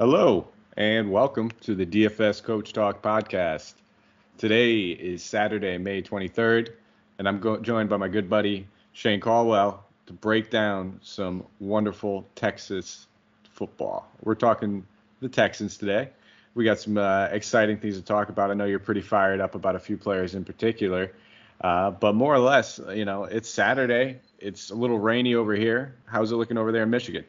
Hello, and welcome to the DFS Coach Talk podcast. Today is Saturday, May 23rd, and I'm go- joined by my good buddy Shane Caldwell to break down some wonderful Texas football. We're talking the Texans today. We got some uh, exciting things to talk about. I know you're pretty fired up about a few players in particular, uh, but more or less, you know, it's Saturday. It's a little rainy over here. How's it looking over there in Michigan?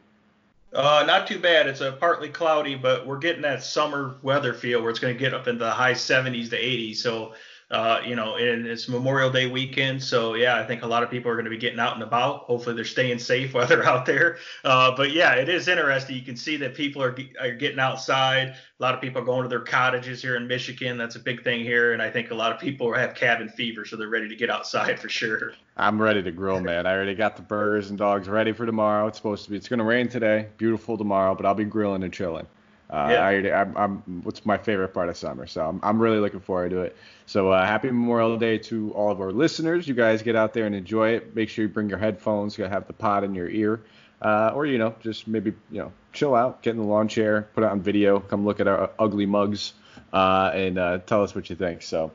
Uh, not too bad. It's a partly cloudy, but we're getting that summer weather feel where it's going to get up into the high 70s to 80s. So uh, you know, and it's Memorial Day weekend, so yeah, I think a lot of people are going to be getting out and about. Hopefully, they're staying safe while they're out there. Uh, but yeah, it is interesting. You can see that people are, are getting outside. A lot of people are going to their cottages here in Michigan. That's a big thing here, and I think a lot of people have cabin fever, so they're ready to get outside for sure. I'm ready to grill, man. I already got the burgers and dogs ready for tomorrow. It's supposed to be. It's going to rain today. Beautiful tomorrow, but I'll be grilling and chilling. Uh, yeah. I, I'm, I'm, what's my favorite part of summer, so I'm, I'm really looking forward to it. So uh, happy Memorial Day to all of our listeners. You guys get out there and enjoy it. Make sure you bring your headphones. You have the pod in your ear, uh, or you know, just maybe you know, chill out, get in the lawn chair, put it on video, come look at our ugly mugs, uh, and uh, tell us what you think. So.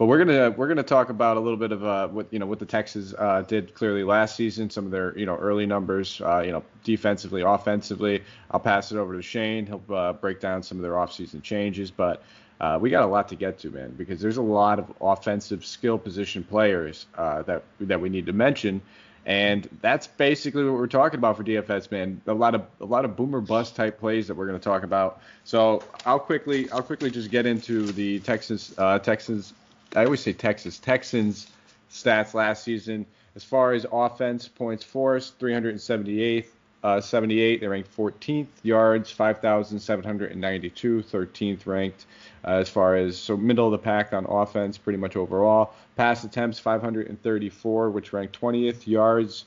But we're gonna we're gonna talk about a little bit of uh, what you know what the Texans uh, did clearly last season, some of their you know early numbers, uh, you know defensively, offensively. I'll pass it over to Shane. He'll uh, break down some of their offseason changes, but uh, we got a lot to get to, man, because there's a lot of offensive skill position players uh, that that we need to mention. And that's basically what we're talking about for DFS, man. A lot of a lot of boomer bust type plays that we're going to talk about. So I'll quickly I'll quickly just get into the Texans uh, Texans I always say Texas Texans stats last season. As far as offense, points forced, 378, uh, 78. They ranked 14th. Yards, 5,792, 13th ranked. Uh, as far as so middle of the pack on offense, pretty much overall. Pass attempts, 534, which ranked 20th. Yards,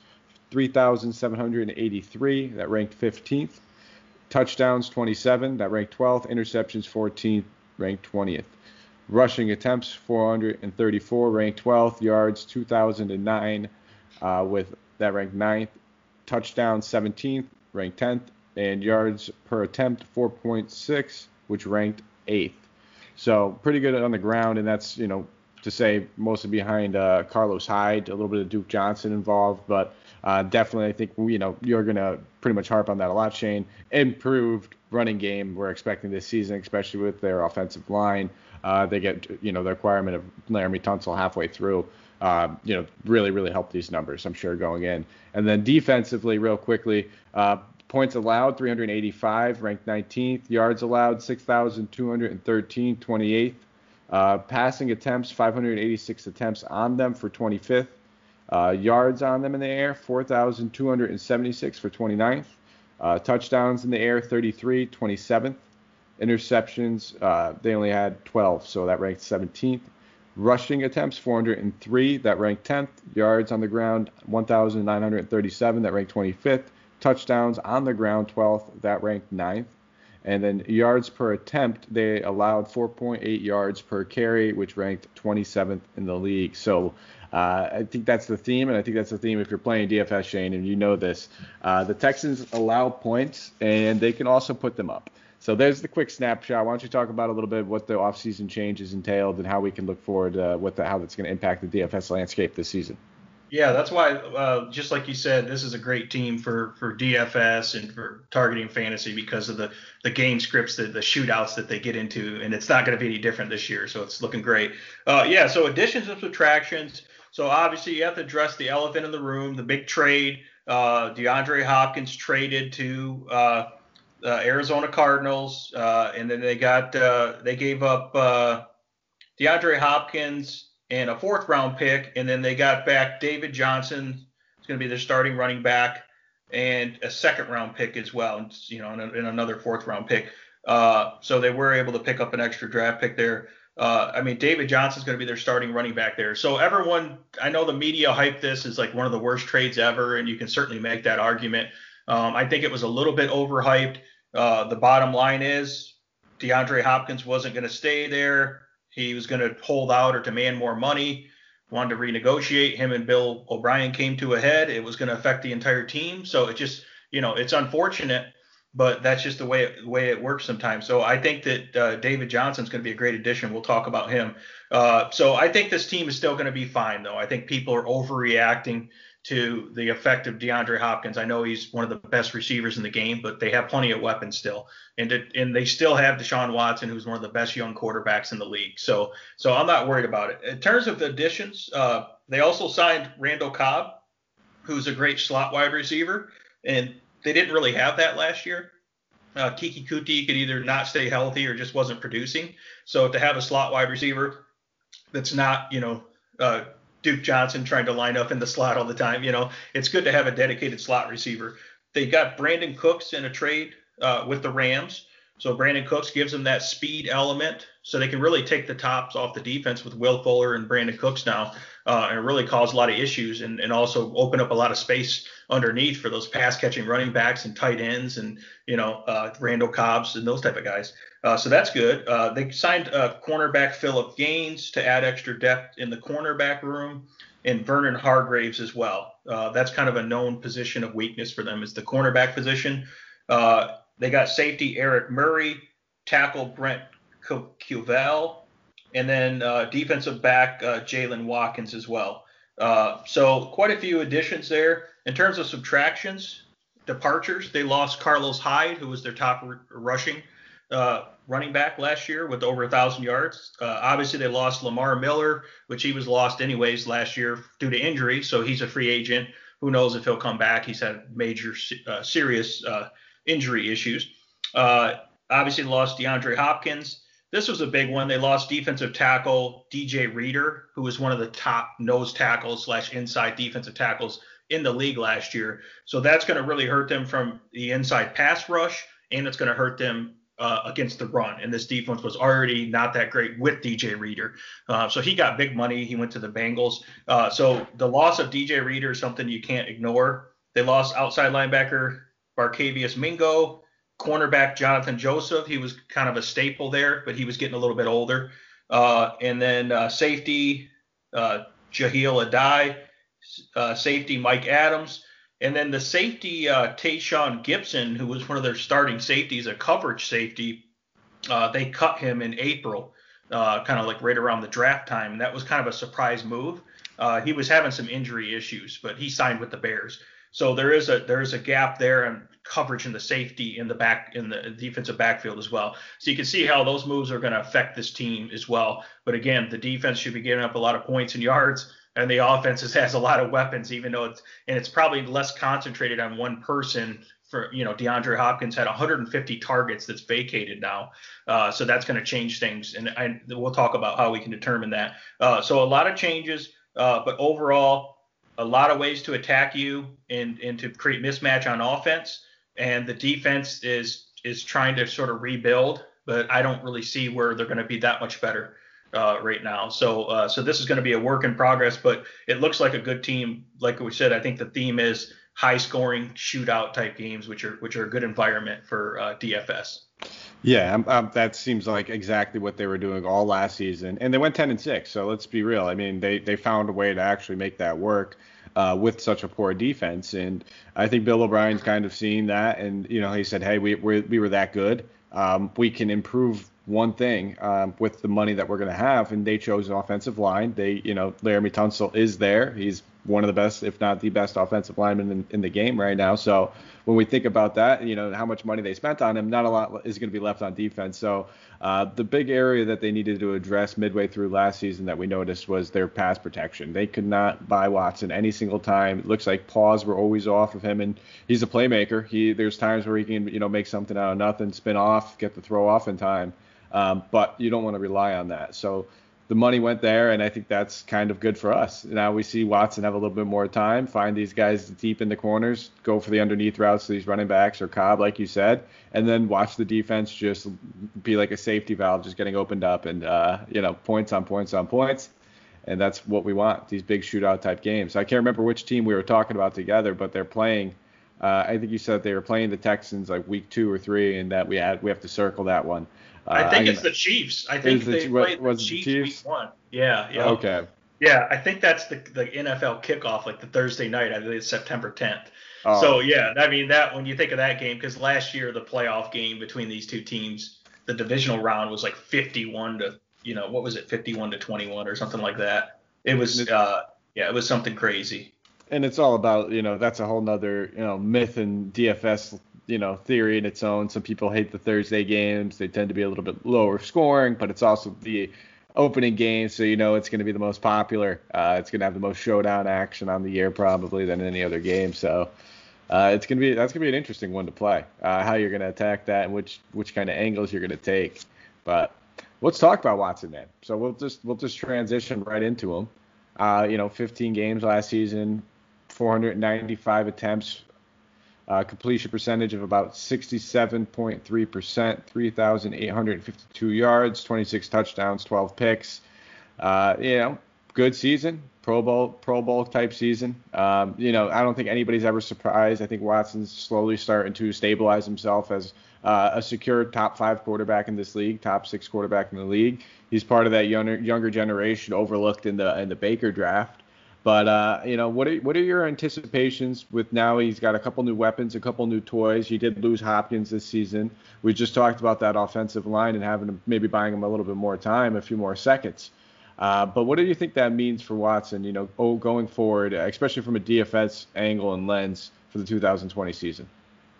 3,783, that ranked 15th. Touchdowns, 27, that ranked 12th. Interceptions, 14th, ranked 20th. Rushing attempts 434, ranked 12th. Yards 2009, uh, with that ranked 9th. Touchdown 17th, ranked 10th. And yards per attempt 4.6, which ranked 8th. So pretty good on the ground, and that's you know to say mostly behind uh, Carlos Hyde, a little bit of Duke Johnson involved, but uh, definitely I think you know you're gonna pretty much harp on that a lot, Shane. Improved running game we're expecting this season, especially with their offensive line. Uh, they get you know the requirement of Laremy Tunsil halfway through. Uh, you know, really, really help these numbers, I'm sure, going in. And then defensively, real quickly, uh, points allowed 385, ranked 19th. Yards allowed 6,213, 28th. Uh, passing attempts 586 attempts on them for 25th. Uh, yards on them in the air 4,276 for 29th. Uh, touchdowns in the air 33, 27th. Interceptions, uh, they only had 12, so that ranked 17th. Rushing attempts, 403, that ranked 10th. Yards on the ground, 1,937, that ranked 25th. Touchdowns on the ground, 12th, that ranked 9th. And then yards per attempt, they allowed 4.8 yards per carry, which ranked 27th in the league. So uh, I think that's the theme, and I think that's the theme if you're playing DFS, Shane, and you know this. Uh, the Texans allow points, and they can also put them up. So there's the quick snapshot. Why don't you talk about a little bit what the offseason changes entailed and how we can look forward uh, what the, how that's going to impact the DFS landscape this season? Yeah, that's why, uh, just like you said, this is a great team for for DFS and for targeting fantasy because of the the game scripts, the, the shootouts that they get into, and it's not going to be any different this year. So it's looking great. Uh, yeah, so additions and subtractions. So obviously you have to address the elephant in the room, the big trade. Uh, DeAndre Hopkins traded to uh, uh, Arizona Cardinals, uh, and then they got uh, they gave up uh, DeAndre Hopkins and a fourth round pick, and then they got back David Johnson. It's going to be their starting running back, and a second round pick as well, and, you know, and, another fourth round pick. So they were able to pick up an extra draft pick there. Uh, I mean, David Johnson's going to be their starting running back there. So everyone, I know the media hyped this as like one of the worst trades ever, and you can certainly make that argument. Um, I think it was a little bit overhyped. Uh, the bottom line is DeAndre Hopkins wasn't going to stay there. He was going to hold out or demand more money, wanted to renegotiate. Him and Bill O'Brien came to a head. It was going to affect the entire team. So it just, you know, it's unfortunate. But that's just the way it, way it works sometimes. So I think that uh, David Johnson's going to be a great addition. We'll talk about him. Uh, so I think this team is still going to be fine, though. I think people are overreacting to the effect of DeAndre Hopkins. I know he's one of the best receivers in the game, but they have plenty of weapons still, and it, and they still have Deshaun Watson, who's one of the best young quarterbacks in the league. So so I'm not worried about it. In terms of the additions, uh, they also signed Randall Cobb, who's a great slot wide receiver, and they didn't really have that last year. Uh, Keke Coutee could either not stay healthy or just wasn't producing. So to have a slot wide receiver that's not, you know, uh, Duke Johnson trying to line up in the slot all the time, you know, it's good to have a dedicated slot receiver. They got Brandin Cooks in a trade uh, with the Rams. So Brandin Cooks gives them that speed element, so they can really take the tops off the defense with Will Fuller and Brandin Cooks now, uh, and really cause a lot of issues and, and also open up a lot of space underneath for those pass catching running backs and tight ends and you know uh, Randall Cobbs and those type of guys. Uh, so that's good. Uh, they signed uh, cornerback Phillip Gaines to add extra depth in the cornerback room, and Vernon Hargreaves as well. Uh, that's kind of a known position of weakness for them is the cornerback position. Uh, they got safety Eric Murray, tackle Brent Qvale, and then defensive back Jaylen Watkins as well. So quite a few additions there. In terms of subtractions, departures, they lost Carlos Hyde, who was their top r- rushing uh, running back last year with over a thousand yards. Uh, obviously, they lost Lamar Miller, which he was lost anyways last year due to injury, so he's a free agent. Who knows if he'll come back? He's had major uh, serious injury issues. obviously, they lost DeAndre Hopkins. This was a big one. They lost defensive tackle DJ Reader, who was one of the top nose tackles slash inside defensive tackles in the league last year. So that's going to really hurt them from the inside pass rush, and it's going to hurt them uh, against the run. And this defense was already not that great with DJ Reader. Uh, so he got big money. He went to the Bengals. Uh, so the loss of DJ Reader is something you can't ignore. They lost outside linebacker Barkevious Mingo cornerback Johnathan Joseph. He was kind of a staple there, but he was getting a little bit older. Uh, and then uh, safety uh, Jahleel Addae, uh, safety Mike Adams, and then the safety uh, Tashaun Gipson, who was one of their starting safeties, a coverage safety. Uh, they cut him in April, uh, kind of like right around the draft time. And that was kind of a surprise move. he was having some injury issues, but he signed with the Bears. So there is a there is a gap there and coverage in the safety in the back in the defensive backfield as well. So you can see how those moves are going to affect this team as well. But again, the defense should be giving up a lot of points and yards, and the offense has a lot of weapons, even though it's and it's probably less concentrated on one person. For you know, DeAndre Hopkins had 150 targets that's vacated now, uh, so that's going to change things, and I, we'll talk about how we can determine that. Uh, so a lot of changes, uh, but overall a lot of ways to attack you and, and to create mismatch on offense. And the defense is is trying to sort of rebuild, but I don't really see where they're going to be that much better uh, right now. So uh, so this is going to be a work in progress, but it looks like a good team. Like we said, I think the theme is high scoring shootout type games, which are which are a good environment for uh, DFS. Yeah, um, um, that seems like exactly what they were doing all last season, and they went 10 and six. So let's be real. I mean, they they found a way to actually make that work uh, with such a poor defense, and I think Bill O'Brien's kind of seeing that, and you know, he said, hey, we we we were that good. Um, we can improve one thing um, with the money that we're going to have, and they chose an offensive line. They, you know, Laremy Tunsil is there. He's one of the best, if not the best, offensive lineman in, in the game right now. So when we think about that, you know, how much money they spent on him, not a lot is going to be left on defense. So uh, the big area that they needed to address midway through last season that we noticed was their pass protection. They could not buy Watson any single time. It looks like paws were always off of him, and he's a playmaker. He there's times where he can, you know, make something out of nothing, spin off, get the throw off in time. Um, but you don't want to rely on that. So the money went there, and I think that's kind of good for us. Now we see Watson have a little bit more time, find these guys deep in the corners, go for the underneath routes to these running backs or Cobb, like you said, and then watch the defense just be like a safety valve, just getting opened up and uh, you know points on points on points, and that's what we want these big shootout type games. I can't remember which team we were talking about together, but they're playing. Uh, I think you said they were playing the Texans like week two or three, and that we had we have to circle that one. I think uh, it's the Chiefs. I think they the, played the Chiefs, Chiefs, week one. Yeah, yeah. Okay. Yeah, I think that's the the NFL kickoff, like the Thursday night. I think it's September 10th. Oh. So yeah, I mean that when you think of that game, because last year the playoff game between these two teams, the divisional round was like 51 to you know what was it 51 to 21 or something like that. It was uh, yeah, it was something crazy. And it's all about you know that's a whole nother you know myth in DFS you know theory in its own. Some people hate the Thursday games; they tend to be a little bit lower scoring, but it's also the opening game, so you know it's going to be the most popular. Uh, it's going to have the most showdown action on the year probably than any other game. So uh, it's going to be that's going to be an interesting one to play. Uh, how you're going to attack that and which which kind of angles you're going to take. But let's talk about Watson, man. So we'll just we'll just transition right into him. Uh, you know, 15 games last season, 495 attempts, uh, completion percentage of about 67.3%, 3,852 yards, 26 touchdowns, 12 picks. Uh, you know, good season, Pro Bowl, Pro Bowl type season. Um, you know, I don't think anybody's ever surprised. I think Watson's slowly starting to stabilize himself as uh, a secure top five quarterback in this league, top six quarterback in the league. He's part of that younger younger generation overlooked in the in the Baker draft. But uh, you know, what are what are your anticipations with now? He's got a couple new weapons, a couple new toys. He did lose Hopkins this season. We just talked about that offensive line and having to maybe buying him a little bit more time, a few more seconds. Uh, but what do you think that means for Watson? You know, oh, going forward, especially from a DFS angle and lens for the 2020 season.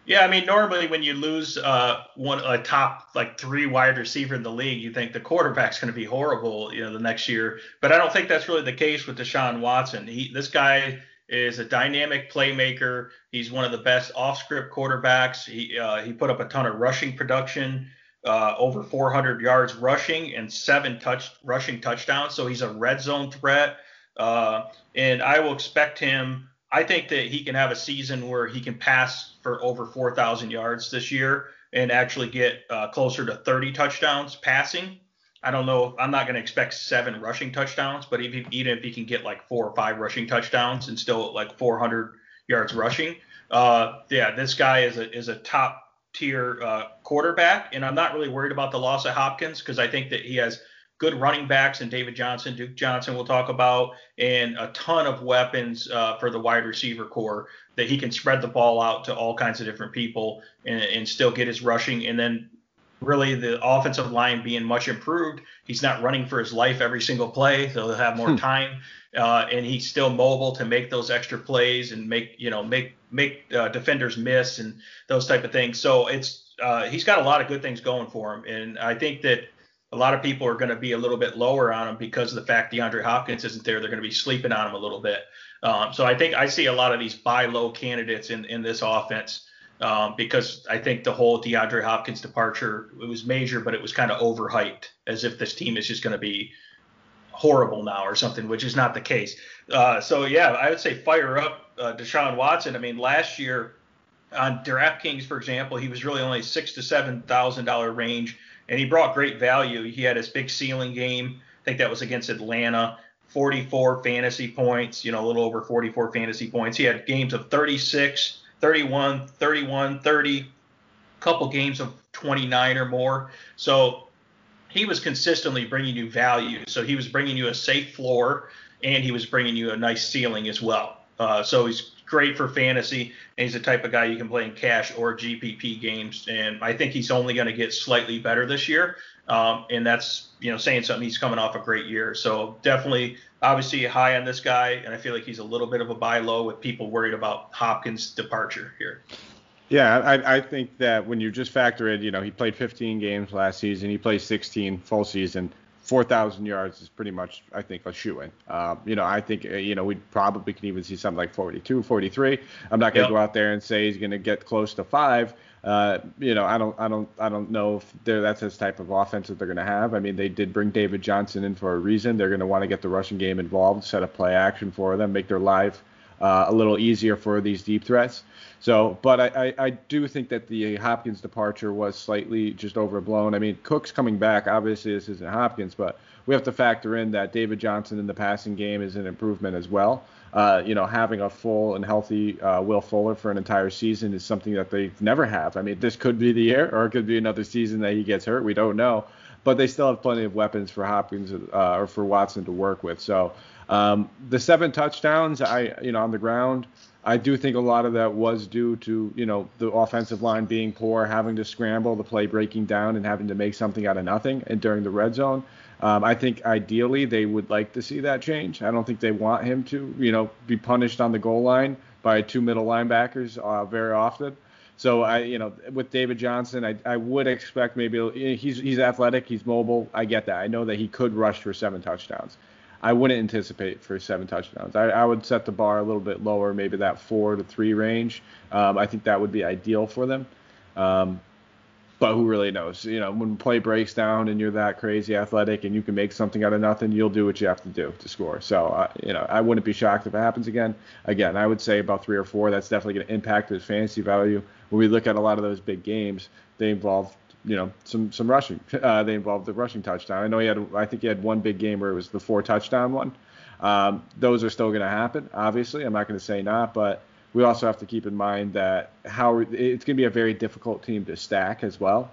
Yeah, I mean, normally when you lose uh, one a top like three wide receiver in the league, you think the quarterback's going to be horrible, you know, the next year. But I don't think that's really the case with Deshaun Watson. He, this guy is a dynamic playmaker. He's one of the best off-script quarterbacks. He uh, he put up a ton of rushing production, uh, over 400 yards rushing and seven touch rushing touchdowns. So he's a red zone threat, uh, and I will expect him I think that he can have a season where he can pass for over 4,000 yards this year and actually get uh, closer to 30 touchdowns passing. I don't know. I'm not going to expect seven rushing touchdowns, but even, even if he can get like four or five rushing touchdowns and still like 400 yards rushing, uh, yeah, this guy is a is a top tier uh, quarterback, and I'm not really worried about the loss of Hopkins because I think that he has good running backs and David Johnson, Duke Johnson, we'll talk about, and a ton of weapons uh, for the wide receiver core that he can spread the ball out to all kinds of different people and, and still get his rushing. And then really the offensive line being much improved. He's not running for his life every single play, so they'll have more hmm. time. Uh, and he's still mobile to make those extra plays and make you know make make uh, defenders miss and those type of things. So it's uh, he's got a lot of good things going for him, and I think that a lot of people are going to be a little bit lower on him because of the fact DeAndre Hopkins isn't there. They're going to be sleeping on him a little bit. Um, so I think I see a lot of these buy low candidates in, in this offense um, because I think the whole DeAndre Hopkins departure it was major, but it was kind of overhyped as if this team is just going to be horrible now or something, which is not the case. Uh, so yeah, I would say fire up uh, Deshaun Watson. I mean, last year on DraftKings, for example, he was really only six to seven thousand dollar range and he brought great value. He had his big ceiling game. I think that was against Atlanta. 44 fantasy points, you know, a little over 44 fantasy points. He had games of 36, 31, 31, 30, a couple games of 29 or more. So he was consistently bringing you value. So he was bringing you a safe floor and he was bringing you a nice ceiling as well. Uh, so he's great for fantasy. And he's the type of guy you can play in cash or GPP games. And I think he's only going to get slightly better this year. Um, and that's you know saying something. He's coming off a great year, so definitely, obviously high on this guy. And I feel like he's a little bit of a buy low with people worried about Hopkins' departure here. Yeah, I, I think that when you just factor in, you know, he played 15 games last season. He played 16 full season. 4,000 yards is pretty much, I think, a shoe in. Uh, you know, I think, uh, you know, we probably can even see something like 42, 43. I'm not going to yep. go out there and say he's going to get close to five. Uh, you know, I don't, I don't, I don't know if that's his type of offense that they're going to have. I mean, they did bring David Johnson in for a reason. They're going to want to get the rushing game involved, set up play action for them, make their life uh, a little easier for these deep threats. So, but I, I, I, do think that the Hopkins departure was slightly just overblown. I mean, Cook's coming back. Obviously, this isn't Hopkins, but we have to factor in that David Johnson in the passing game is an improvement as well. Uh, you know, having a full and healthy uh, Will Fuller for an entire season is something that they never have. I mean, this could be the year, or it could be another season that he gets hurt. We don't know, but they still have plenty of weapons for Hopkins uh, or for Watson to work with. So um, the seven touchdowns, I you know, on the ground. I do think a lot of that was due to you know the offensive line being poor, having to scramble, the play breaking down, and having to make something out of nothing. And during the red zone, um, I think ideally they would like to see that change. I don't think they want him to you know be punished on the goal line by two middle linebackers uh, very often. So I, you know, with David Johnson, I, I would expect maybe he's he's athletic, he's mobile. I get that. I know that he could rush for seven touchdowns. I wouldn't anticipate for seven touchdowns. I, I would set the bar a little bit lower, maybe that four to three range. Um, I think that would be ideal for them. Um, but who really knows? You know, when play breaks down and you're that crazy athletic and you can make something out of nothing, you'll do what you have to do to score. So, uh, you know, I wouldn't be shocked if it happens again. Again, I would say about three or four. That's definitely going to impact his fantasy value. When we look at a lot of those big games, they involve you know some some rushing. Uh, they involved the rushing touchdown. I know he had I think he had one big game where it was the four touchdown one. Um, those are still going to happen. Obviously, I'm not going to say not, but we also have to keep in mind that how it's going to be a very difficult team to stack as well.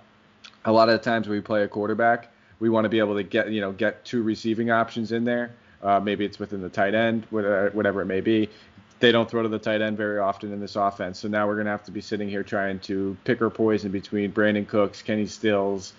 A lot of the times when we play a quarterback, we want to be able to get you know get two receiving options in there. Uh, maybe it's within the tight end, whatever it may be they don't throw to the tight end very often in this offense. So now we're going to have to be sitting here trying to pick our poison between Brandin Cooks, Kenny Stills,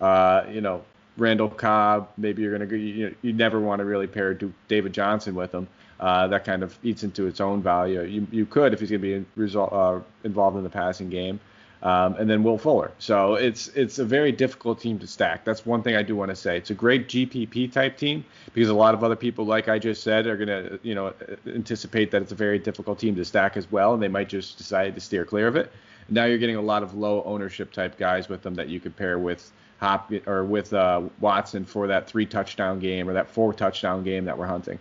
uh, you know, Randall Cobb. Maybe you're going to you, you never want to really pair David Johnson with him. Uh, that kind of eats into its own value. You, you could if he's going to be result, uh, involved in the passing game um, and then Will Fuller. So it's it's a very difficult team to stack. That's one thing I do want to say. It's a great GPP type team because a lot of other people, like I just said, are going to you know anticipate that it's a very difficult team to stack as well, and they might just decide to steer clear of it. Now you're getting a lot of low ownership type guys with them that you could pair with Hop or with uh, Watson for that three touchdown game or that four touchdown game that we're hunting.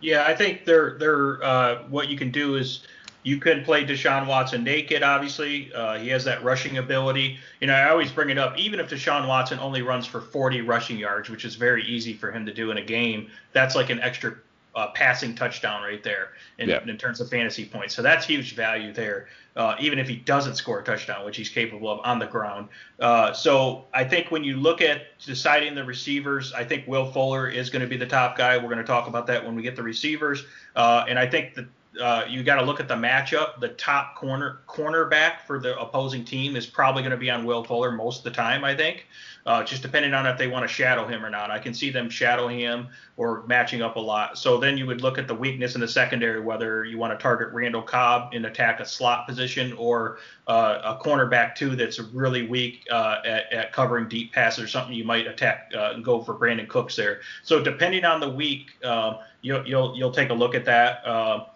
Yeah, I think they're they're uh, what you can do is you can play Deshaun Watson naked, obviously. Uh, he has that rushing ability. You know, I always bring it up. Even if Deshaun Watson only runs for 40 rushing yards, which is very easy for him to do in a game, that's like an extra uh, passing touchdown right there in, yeah. in, terms of fantasy points. So that's huge value there, uh, even if he doesn't score a touchdown, which he's capable of on the ground. Uh, so I think when you look at deciding the receivers, I think Will Fuller is going to be the top guy. We're going to talk about that when we get the receivers. Uh, and I think that uh, you got to look at the matchup. The top corner cornerback for the opposing team is probably going to be on Will Fuller most of the time, I think. Uh, just depending on if they want to shadow him or not. I can see them shadowing him or matching up a lot. So then you would look at the weakness in the secondary, whether you want to target Randall Cobb and attack a slot position or uh, a cornerback too that's really weak uh, at, at, covering deep passes or something. You might attack uh, and go for Brandin Cooks there. So depending on the week, uh, you'll, you'll you'll take a look at that.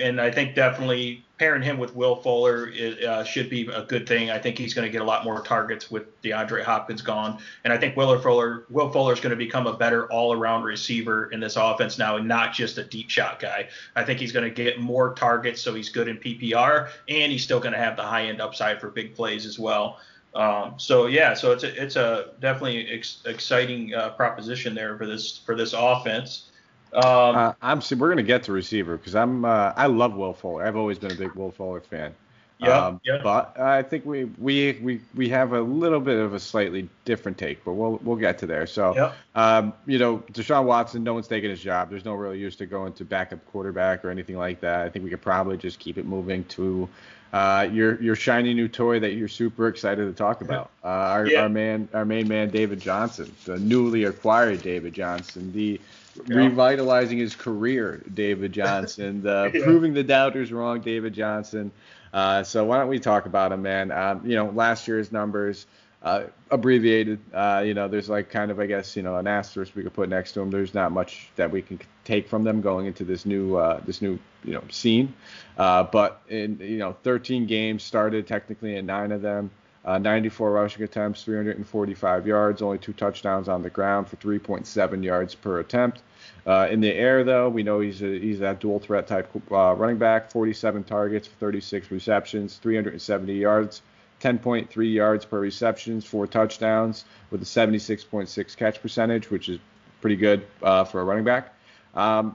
And I think definitely pairing him with Will Fuller is, uh, should be a good thing. I think he's going to get a lot more targets with DeAndre Hopkins gone, and I think Will Fuller Will Fuller is going to become a better all-around receiver in this offense now, and not just a deep shot guy. I think he's going to get more targets, so he's good in PPR, and he's still going to have the high-end upside for big plays as well. Um, so yeah, so it's a, it's a definitely ex- exciting uh, proposition there for this for this offense. Um, uh, I'm we're gonna get to receiver because I'm uh, I love Will Fuller. I've always been a big Will Fuller fan. Yeah, um, yeah. But I think we, we we we have a little bit of a slightly different take, but we'll we'll get to there. So, yep. um, you know, Deshaun Watson, no one's taking his job. There's no real use to going to backup quarterback or anything like that. I think we could probably just keep it moving to uh, your your shiny new toy that you're super excited to talk about. Uh, our, yeah. our man, our main man, David Johnson, the newly acquired David Johnson, the yeah. revitalizing his career, David Johnson, the yeah. proving the doubters wrong, David Johnson. Uh, so why don't we talk about him, man? Um, you know, last year's numbers uh, abbreviated. Uh, you know, there's like kind of, I guess, you know, an asterisk we could put next to him. There's not much that we can take from them going into this new, uh, this new, you know, scene. Uh, but in, you know, 13 games started technically in nine of them. Uh, 94 rushing attempts, 345 yards, only two touchdowns on the ground for 3.7 yards per attempt. Uh, in the air, though, we know he's a, he's that dual threat type uh, running back. 47 targets, 36 receptions, 370 yards, 10.3 yards per receptions, four touchdowns, with a 76.6 catch percentage, which is pretty good uh, for a running back. Um,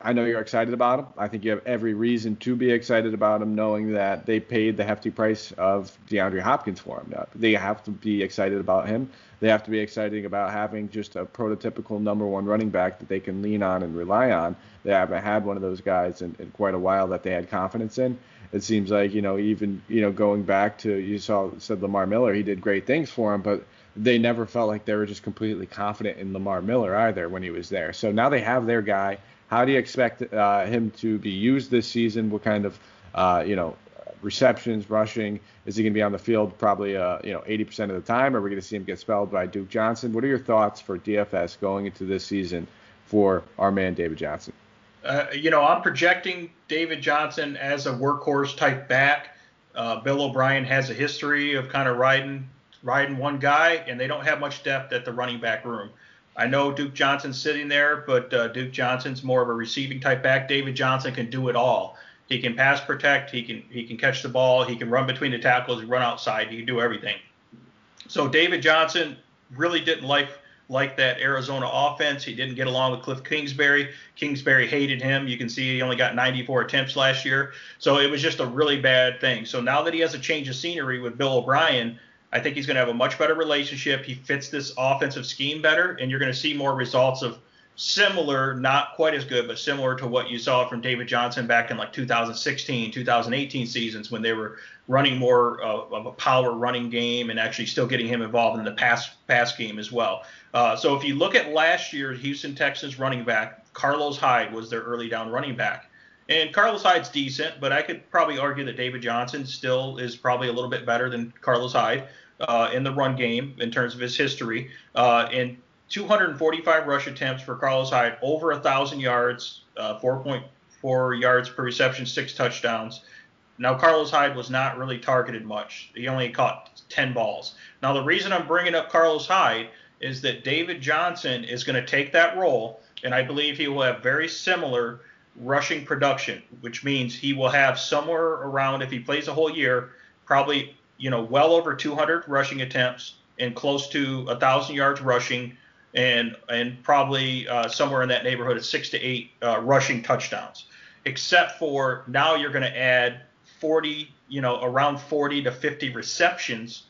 I know you're excited about him. I think you have every reason to be excited about him, knowing that they paid the hefty price of DeAndre Hopkins for him. They have to be excited about him. They have to be excited about having just a prototypical number one running back that they can lean on and rely on. They haven't had one of those guys in, in quite a while that they had confidence in. It seems like you know even you know going back to you saw said Lamar Miller, he did great things for him, but they never felt like they were just completely confident in Lamar Miller either when he was there. So now they have their guy. How do you expect uh, him to be used this season? What kind of, uh, you know, receptions, rushing? Is he going to be on the field probably, uh, you know, 80% of the time? Are we going to see him get spelled by Duke Johnson? What are your thoughts for DFS going into this season for our man David Johnson? Uh, you know, I'm projecting David Johnson as a workhorse type back. Uh, Bill O'Brien has a history of kind of riding riding one guy, and they don't have much depth at the running back room. I know Duke Johnson's sitting there, but uh, Duke Johnson's more of a receiving type back. David Johnson can do it all. He can pass protect. He can he can catch the ball. He can run between the tackles. Run outside. He can do everything. So David Johnson really didn't like like that Arizona offense. He didn't get along with Cliff Kingsbury. Kingsbury hated him. You can see he only got 94 attempts last year. So it was just a really bad thing. So now that he has a change of scenery with Bill O'Brien, I think he's going to have a much better relationship. He fits this offensive scheme better, and you're going to see more results of similar, not quite as good, but similar to what you saw from David Johnson back in like 2016, 2018 seasons when they were running more of a power running game and actually still getting him involved in the pass pass game as well. Uh, so if you look at last year, Houston Texans running back Carlos Hyde was their early down running back. And Carlos Hyde's decent, but I could probably argue that David Johnson still is probably a little bit better than Carlos Hyde uh, in the run game in terms of his history. Uh, and 245 rush attempts for Carlos Hyde, over a thousand yards, uh, 4.4 yards per reception, six touchdowns. Now Carlos Hyde was not really targeted much. He only caught 10 balls. Now the reason I'm bringing up Carlos Hyde is that David Johnson is going to take that role, and I believe he will have very similar rushing production, which means he will have somewhere around, if he plays a whole year, probably you know well over 200 rushing attempts and close to a thousand yards rushing, and and probably uh, somewhere in that neighborhood of six to eight uh, rushing touchdowns. Except for now, you're going to add 40, you know, around 40 to 50 receptions,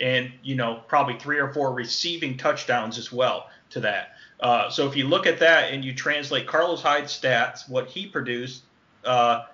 and you know probably three or four receiving touchdowns as well to that. Uh, so if you look at that and you translate Carlos Hyde's stats, what he produced, uh,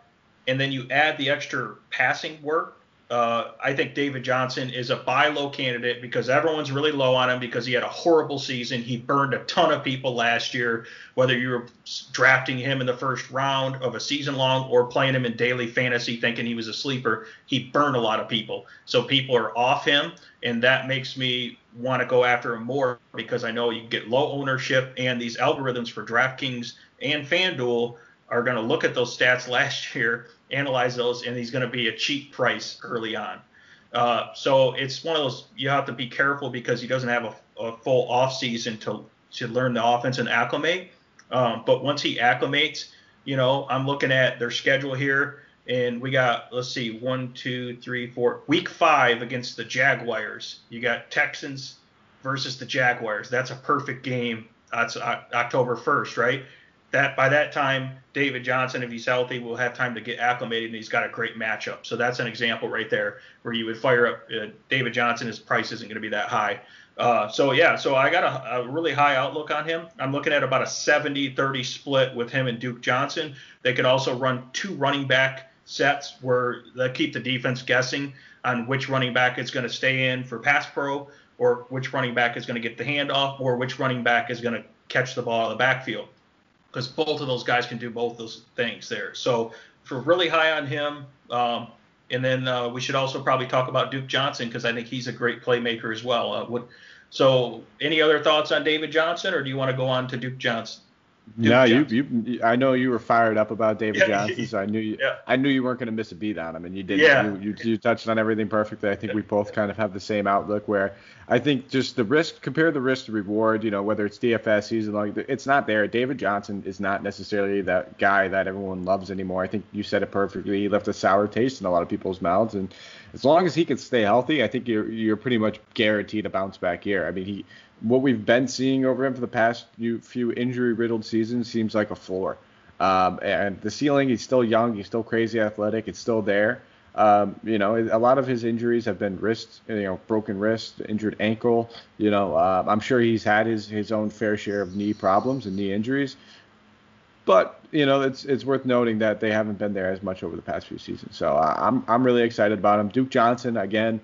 and then you add the extra passing work, uh, I think David Johnson is a buy low candidate because everyone's really low on him because he had a horrible season. He burned a ton of people last year, whether you were drafting him in the first round of a season long or playing him in daily fantasy thinking he was a sleeper. He burned a lot of people. So people are off him, and that makes me want to go after him more because I know you get low ownership and these algorithms for DraftKings and FanDuel are going to look at those stats last year, analyze those, and he's going to be a cheap price early on. Uh, so it's one of those you have to be careful because he doesn't have a, a full off season to to learn the offense and acclimate. Um, but once he acclimates, you know, I'm looking at their schedule here, and we got let's see, one, two, three, four. Week five against the Jaguars. You got Texans versus the Jaguars. That's a perfect game. That's October 1st, right? That by that time, David Johnson, if he's healthy, will have time to get acclimated, and he's got a great matchup. So that's an example right there where you would fire up uh, David Johnson. His price isn't going to be that high. Uh, so yeah, so I got a, a, really high outlook on him. I'm looking at about a 70-30 split with him and Duke Johnson. They could also run two running back sets where they keep the defense guessing on which running back is going to stay in for pass pro, or which running back is going to get the handoff, or which running back is going to catch the ball in the backfield because both of those guys can do both those things there. So for really high on him. Um, and then uh, we should also probably talk about Duke Johnson because I think he's a great playmaker as well. Uh, what, so any other thoughts on David Johnson, or do you want to go on to Duke Johnson? Duke no, you, you, I know you were fired up about David yeah, Johnson, so I knew you, yeah. I knew you weren't going to miss a beat on him, and you did. Yeah. You, you, you touched on everything perfectly. I think we both kind of have the same outlook, where I think just the risk, compare the risk to reward. You know, whether it's DFS season long, it's not there. David Johnson is not necessarily that guy that everyone loves anymore. I think you said it perfectly. He left a sour taste in a lot of people's mouths, and as long as he can stay healthy, I think you're you're pretty much guaranteed a bounce back year. I mean, he what we've been seeing over him for the past few, injury riddled seasons seems like a floor. Um, and the ceiling, he's still young, he's still crazy athletic, it's still there. Um, you know, a lot of his injuries have been wrist, you know, broken wrist, injured ankle. You know, uh, I'm sure he's had his his own fair share of knee problems and knee injuries. But you know, it's it's worth noting that they haven't been there as much over the past few seasons. So uh, I'm I'm really excited about him. Duke Johnson again,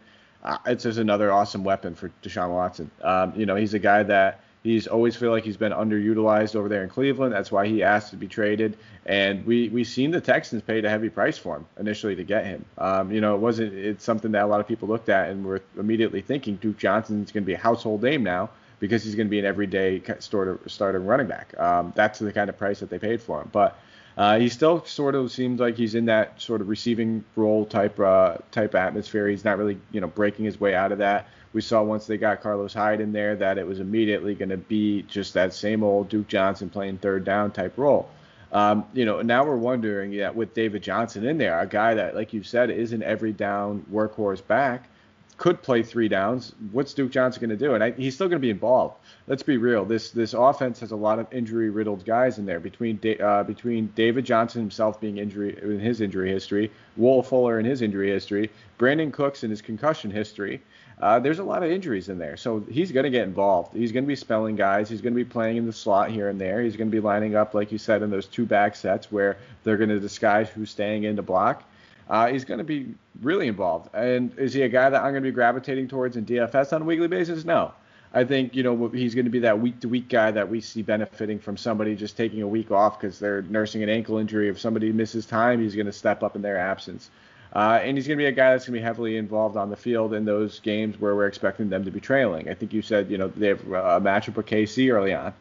it's just another awesome weapon for Deshaun Watson. Um, you know, he's a guy that He's always feel like he's been underutilized over there in Cleveland. That's why he asked to be traded. And we we seen the Texans paid a heavy price for him initially to get him. Um, you know, it wasn't it's something that a lot of people looked at and were immediately thinking Duke Johnson's going to be a household name now because he's going to be an everyday starter starting running back. Um, that's the kind of price that they paid for him. But uh, he still sort of seems like he's in that sort of receiving role type uh, type atmosphere. He's not really you know breaking his way out of that we saw once they got Carlos Hyde in there that it was immediately going to be just that same old Duke Johnson playing third down type role. Um, you know, now we're wondering, yeah, with David Johnson in there, a guy that, like you said, is an every down workhorse back, could play three downs. What's Duke Johnson going to do? And I, he's still going to be involved. Let's be real. This this offense has a lot of injury riddled guys in there. Between uh, between David Johnson himself being injury in his injury history, Will Fuller in his injury history, Brandin Cooks in his concussion history, uh, there's a lot of injuries in there. So he's going to get involved. He's going to be spelling guys. He's going to be playing in the slot here and there. He's going to be lining up, like you said, in those two back sets where they're going to disguise who's staying in to block. Uh, he's going to be really involved. And is he a guy that I'm going to be gravitating towards in DFS on a weekly basis? No. I think you know he's going to be that week to week guy that we see benefiting from somebody just taking a week off because they're nursing an ankle injury. If somebody misses time, he's going to step up in their absence. Uh, and he's going to be a guy that's going to be heavily involved on the field in those games where we're expecting them to be trailing. I think you said, you know, they have a matchup with KC early on.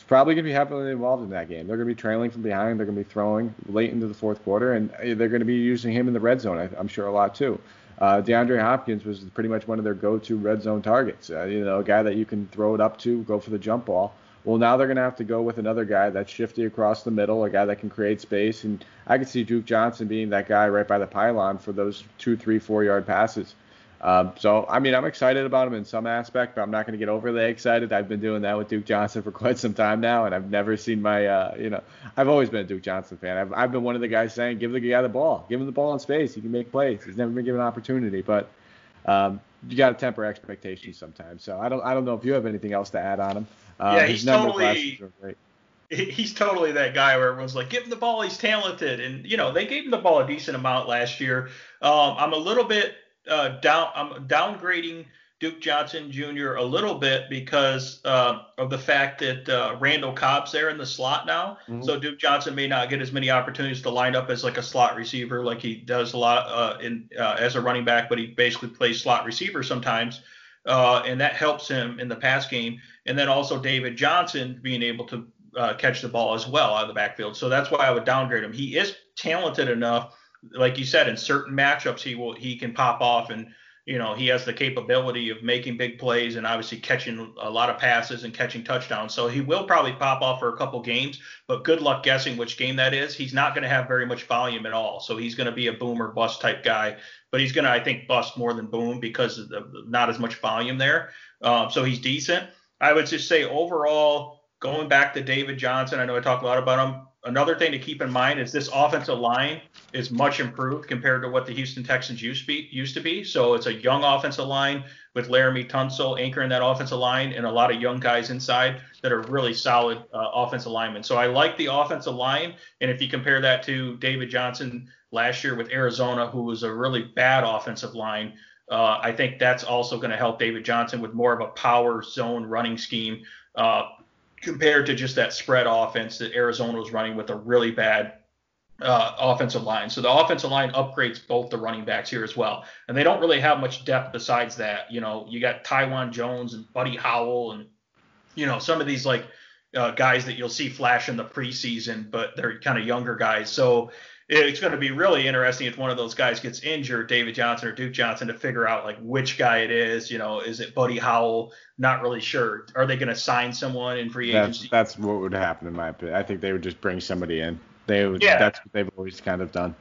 He's probably going to be heavily involved in that game. They're going to be trailing from behind. They're going to be throwing late into the fourth quarter, and they're going to be using him in the red zone, I'm sure, a lot too. Uh, DeAndre Hopkins was pretty much one of their go-to red zone targets. Uh, you know, a guy that you can throw it up to, go for the jump ball. Well, now they're going to have to go with another guy that's shifty across the middle, a guy that can create space. And I could see Duke Johnson being that guy right by the pylon for those two, three, four yard passes. Um, so, I mean, I'm excited about him in some aspect, but I'm not going to get overly excited. I've been doing that with Duke Johnson for quite some time now, and I've never seen my, uh, you know, I've always been a Duke Johnson fan. I've, I've been one of the guys saying, give the guy the ball, give him the ball in space. He can make plays. He's never been given an opportunity, but um, you got to temper expectations sometimes. So I don't, I don't know if you have anything else to add on him. Uh, yeah, he's totally. He's totally that guy where everyone's like, give him the ball, he's talented, and you know they gave him the ball a decent amount last year. Um, I'm a little bit uh, down. I'm downgrading Duke Johnson Jr. a little bit because uh, of the fact that uh, Randall Cobb's there in the slot now. Mm-hmm. So Duke Johnson may not get as many opportunities to line up as like a slot receiver, like he does a lot uh, in uh, as a running back, but he basically plays slot receiver sometimes uh, and that helps him in the pass game. And then also David Johnson being able to uh, catch the ball as well out of the backfield. So that's why I would downgrade him. He is talented enough, like you said, in certain matchups he will he can pop off and you know he has the capability of making big plays and obviously catching a lot of passes and catching touchdowns. So he will probably pop off for a couple games, but good luck guessing which game that is. He's not going to have very much volume at all. So he's going to be a boom or bust type guy but he's going to, I think, bust more than Boom because of the, not as much volume there. Um, so he's decent. I would just say overall, going back to David Johnson, I know I talked a lot about him. Another thing to keep in mind is this offensive line is much improved compared to what the Houston Texans used to be. Used to be. So it's a young offensive line with Laremy Tunsil anchoring that offensive line and a lot of young guys inside that are really solid uh, offensive linemen. So I like the offensive line. And if you compare that to David Johnson last year with Arizona, who was a really bad offensive line. Uh, I think that's also going to help David Johnson with more of a power zone running scheme uh, compared to just that spread offense that Arizona was running with a really bad uh, offensive line. So the offensive line upgrades both the running backs here as well. And they don't really have much depth besides that. You know, you got Taiwan Jones and Buddy Howell and, you know, some of these like uh, guys that you'll see flash in the preseason, but they're kind of younger guys. So it's going to be really interesting if one of those guys gets injured, David Johnson or Duke Johnson, to figure out like which guy it is. You know, is it Buddy Howell? Not really sure. Are they going to sign someone in free agency? That's, that's what would happen in my opinion. I think they would just bring somebody in. They would. Yeah. That's what they've always kind of done.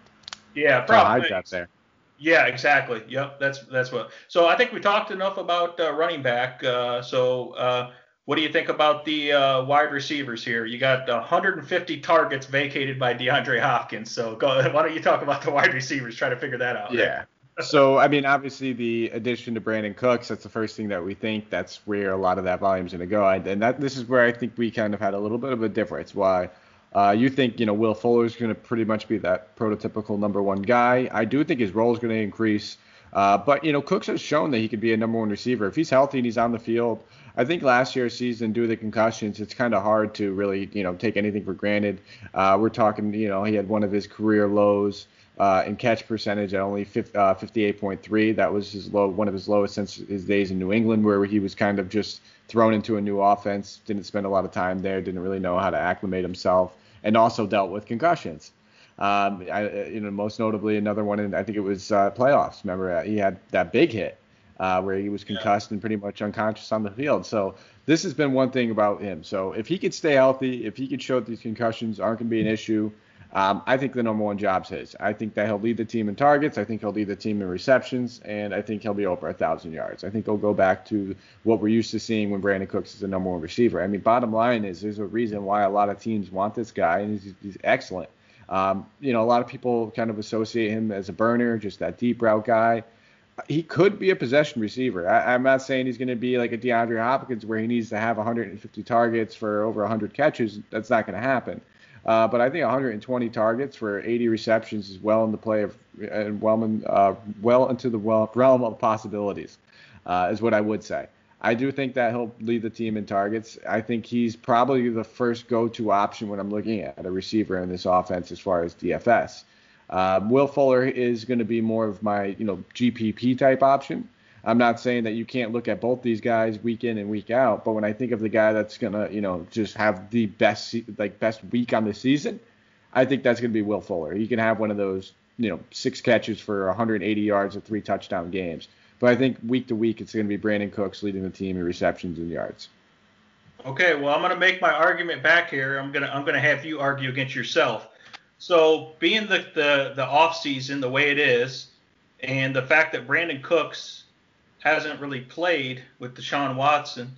Yeah, probably. Got there. Yeah, exactly. Yep, that's that's what. So I think we talked enough about uh, running back. Uh, so uh, what do you think about the uh, wide receivers here? You got 150 targets vacated by DeAndre Hopkins. So go, why don't you talk about the wide receivers? Try to figure that out. Yeah. so I mean, obviously the addition to Brandin Cooks, that's the first thing that we think. That's where a lot of that volume is going to go. And that this is where I think we kind of had a little bit of a difference. Why? Uh, you think you know Will Fuller is going to pretty much be that prototypical number one guy. I do think his role is going to increase. Uh, but you know, Cooks has shown that he could be a number one receiver if he's healthy and he's on the field. I think last year's season, due to the concussions, it's kind of hard to really you know take anything for granted. Uh, we're talking, you know, he had one of his career lows uh, in catch percentage at only 50, uh, 58.3. That was his low, one of his lowest since his days in New England, where he was kind of just thrown into a new offense, didn't spend a lot of time there, didn't really know how to acclimate himself, and also dealt with concussions. Um, I, you know, most notably another one in I think it was uh, playoffs. Remember, uh, he had that big hit uh, where he was concussed yeah. and pretty much unconscious on the field. So this has been one thing about him. So if he could stay healthy, if he could show that these concussions aren't going to be an issue, um, I think the number one job's his. I think that he'll lead the team in targets. I think he'll lead the team in receptions, and I think he'll be over a thousand yards. I think he'll go back to what we're used to seeing when Brandin Cooks is the number one receiver. I mean, bottom line is there's a reason why a lot of teams want this guy, and he's, he's excellent. Um, you know, a lot of people kind of associate him as a burner, just that deep route guy. He could be a possession receiver. I, am not saying he's going to be like a DeAndre Hopkins where he needs to have 150 targets for over 100 catches. That's not going to happen. Uh, but I think 120 targets for 80 receptions is well in the play of and well, uh, well into the realm of possibilities, uh, is what I would say. I do think that he'll lead the team in targets. I think he's probably the first go-to option when I'm looking at a receiver in this offense as far as DFS. Uh, Will Fuller is going to be more of my, you know, GPP type option. I'm not saying that you can't look at both these guys week in and week out, but when I think of the guy that's going to, you know, just have the best like best week on the season, I think that's going to be Will Fuller. He can have one of those, you know, six catches for 180 yards and three touchdown games. But I think week to week, it's going to be Brandin Cooks leading the team in receptions and yards. Okay, well, I'm going to make my argument back here. I'm going to I'm going to have you argue against yourself. So, being the the the off season the way it is, and the fact that Brandin Cooks hasn't really played with Deshaun Watson,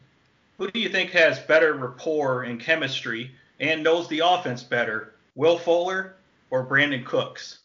who do you think has better rapport and chemistry and knows the offense better, Will Fuller or Brandin Cooks?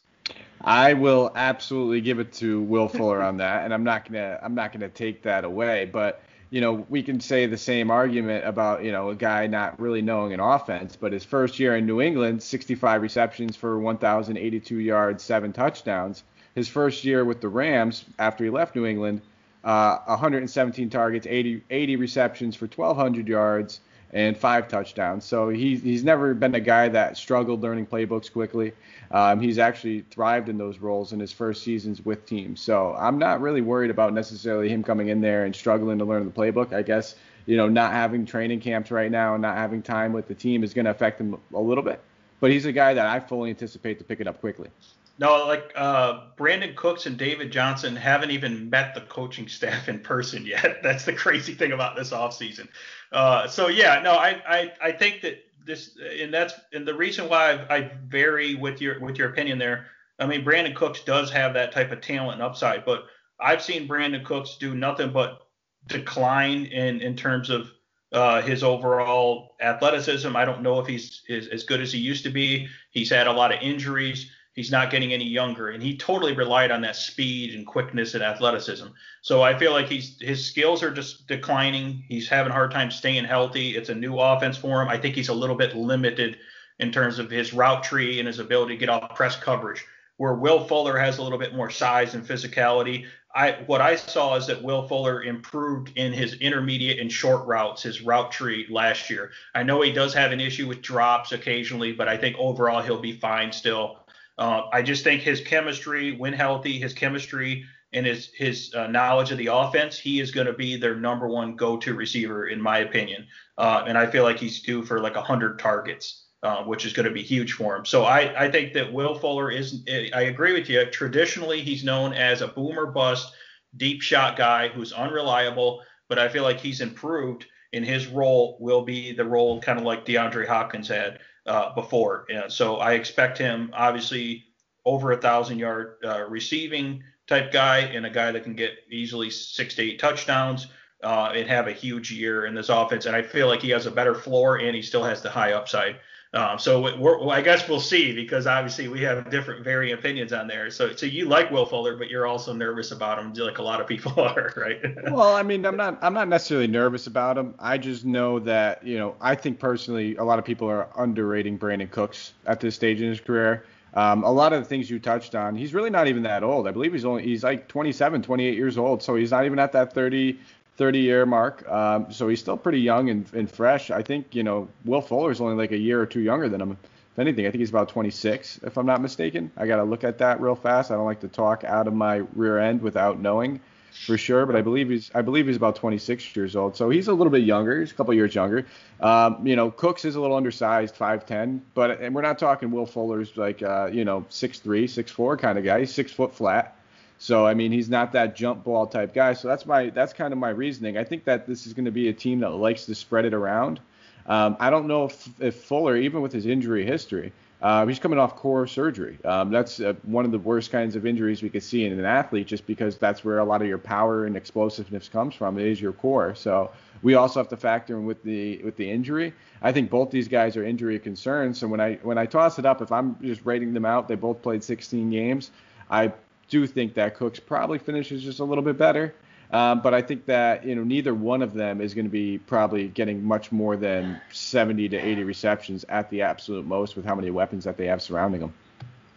I will absolutely give it to Will Fuller on that, and I'm not gonna I'm not gonna take that away. But you know, we can say the same argument about you know a guy not really knowing an offense, but his first year in New England, 65 receptions for 1,082 yards, seven touchdowns. His first year with the Rams after he left New England, uh, 117 targets, 80 80 receptions for 1,200 yards and five touchdowns. So he's he's never been a guy that struggled learning playbooks quickly. Um, he's actually thrived in those roles in his first seasons with teams. So I'm not really worried about necessarily him coming in there and struggling to learn the playbook. I guess you know not having training camps right now and not having time with the team is going to affect him a little bit. But he's a guy that I fully anticipate to pick it up quickly. No, like uh, Brandin Cooks and David Johnson haven't even met the coaching staff in person yet. That's the crazy thing about this offseason. Uh, so yeah, no, I, I I think that this and that's and the reason why I, I vary with your with your opinion there. I mean, Brandin Cooks does have that type of talent and upside, but I've seen Brandin Cooks do nothing but decline in in terms of uh, his overall athleticism. I don't know if he's as good as he used to be. He's had a lot of injuries. He's not getting any younger, and he totally relied on that speed and quickness and athleticism. So I feel like he's his skills are just declining. He's having a hard time staying healthy. It's a new offense for him. I think he's a little bit limited in terms of his route tree and his ability to get off press coverage. Where Will Fuller has a little bit more size and physicality. I what I saw is that Will Fuller improved in his intermediate and short routes, his route tree last year. I know he does have an issue with drops occasionally, but I think overall he'll be fine still. Uh, I just think his chemistry, when healthy, his chemistry and his his uh, knowledge of the offense, he is going to be their number one go-to receiver, in my opinion. Uh, and I feel like he's due for like 100 targets, uh, which is going to be huge for him. So I, I think that Will Fuller is. I agree with you. Traditionally, he's known as a boomer bust, deep shot guy who's unreliable. But I feel like he's improved, in his role will be the role kind of like DeAndre Hopkins had uh, before. so I expect him, obviously, over a thousand yard uh, receiving type guy and a guy that can get easily six to eight touchdowns. uh, and have a huge year in this offense. And I feel like he has a better floor and he still has the high upside. Um, so I guess we'll see because obviously we have different varying opinions on there. So so you like Will Fuller, but you're also nervous about him, like a lot of people are, right? well, I mean, I'm not I'm not necessarily nervous about him. I just know that you know I think personally a lot of people are underrating Brandin Cooks at this stage in his career. Um, a lot of the things you touched on, he's really not even that old. I believe he's only he's like 27, 28 years old, so he's not even at that 30 30 year mark. Um, so he's still pretty young and, and fresh. I think, you know, Will Fuller is only like a year or two younger than him. If anything, I think he's about 26, if I'm not mistaken. I got to look at that real fast. I don't like to talk out of my rear end without knowing for sure, but I believe he's I believe he's about 26 years old, so he's a little bit younger. He's a couple years younger. Um, you know, Cooks is a little undersized, 5'10, but and we're not talking Will Fuller's like uh, you know 6'3, 6'4 kind of guy. He's six foot flat. So I mean, he's not that jump ball type guy. So that's my that's kind of my reasoning. I think that this is going to be a team that likes to spread it around. Um, I don't know if, if Fuller, even with his injury history, uh, he's coming off core surgery. Um, that's uh, one of the worst kinds of injuries we could see in an athlete, just because that's where a lot of your power and explosiveness comes from. It is your core. So we also have to factor in with the with the injury. I think both these guys are injury concerns. So when I when I toss it up, if I'm just rating them out, they both played 16 games. I do think that Cooks probably finishes just a little bit better. Um, but I think that you know neither one of them is going to be probably getting much more than 70 to 80 receptions at the absolute most with how many weapons that they have surrounding them.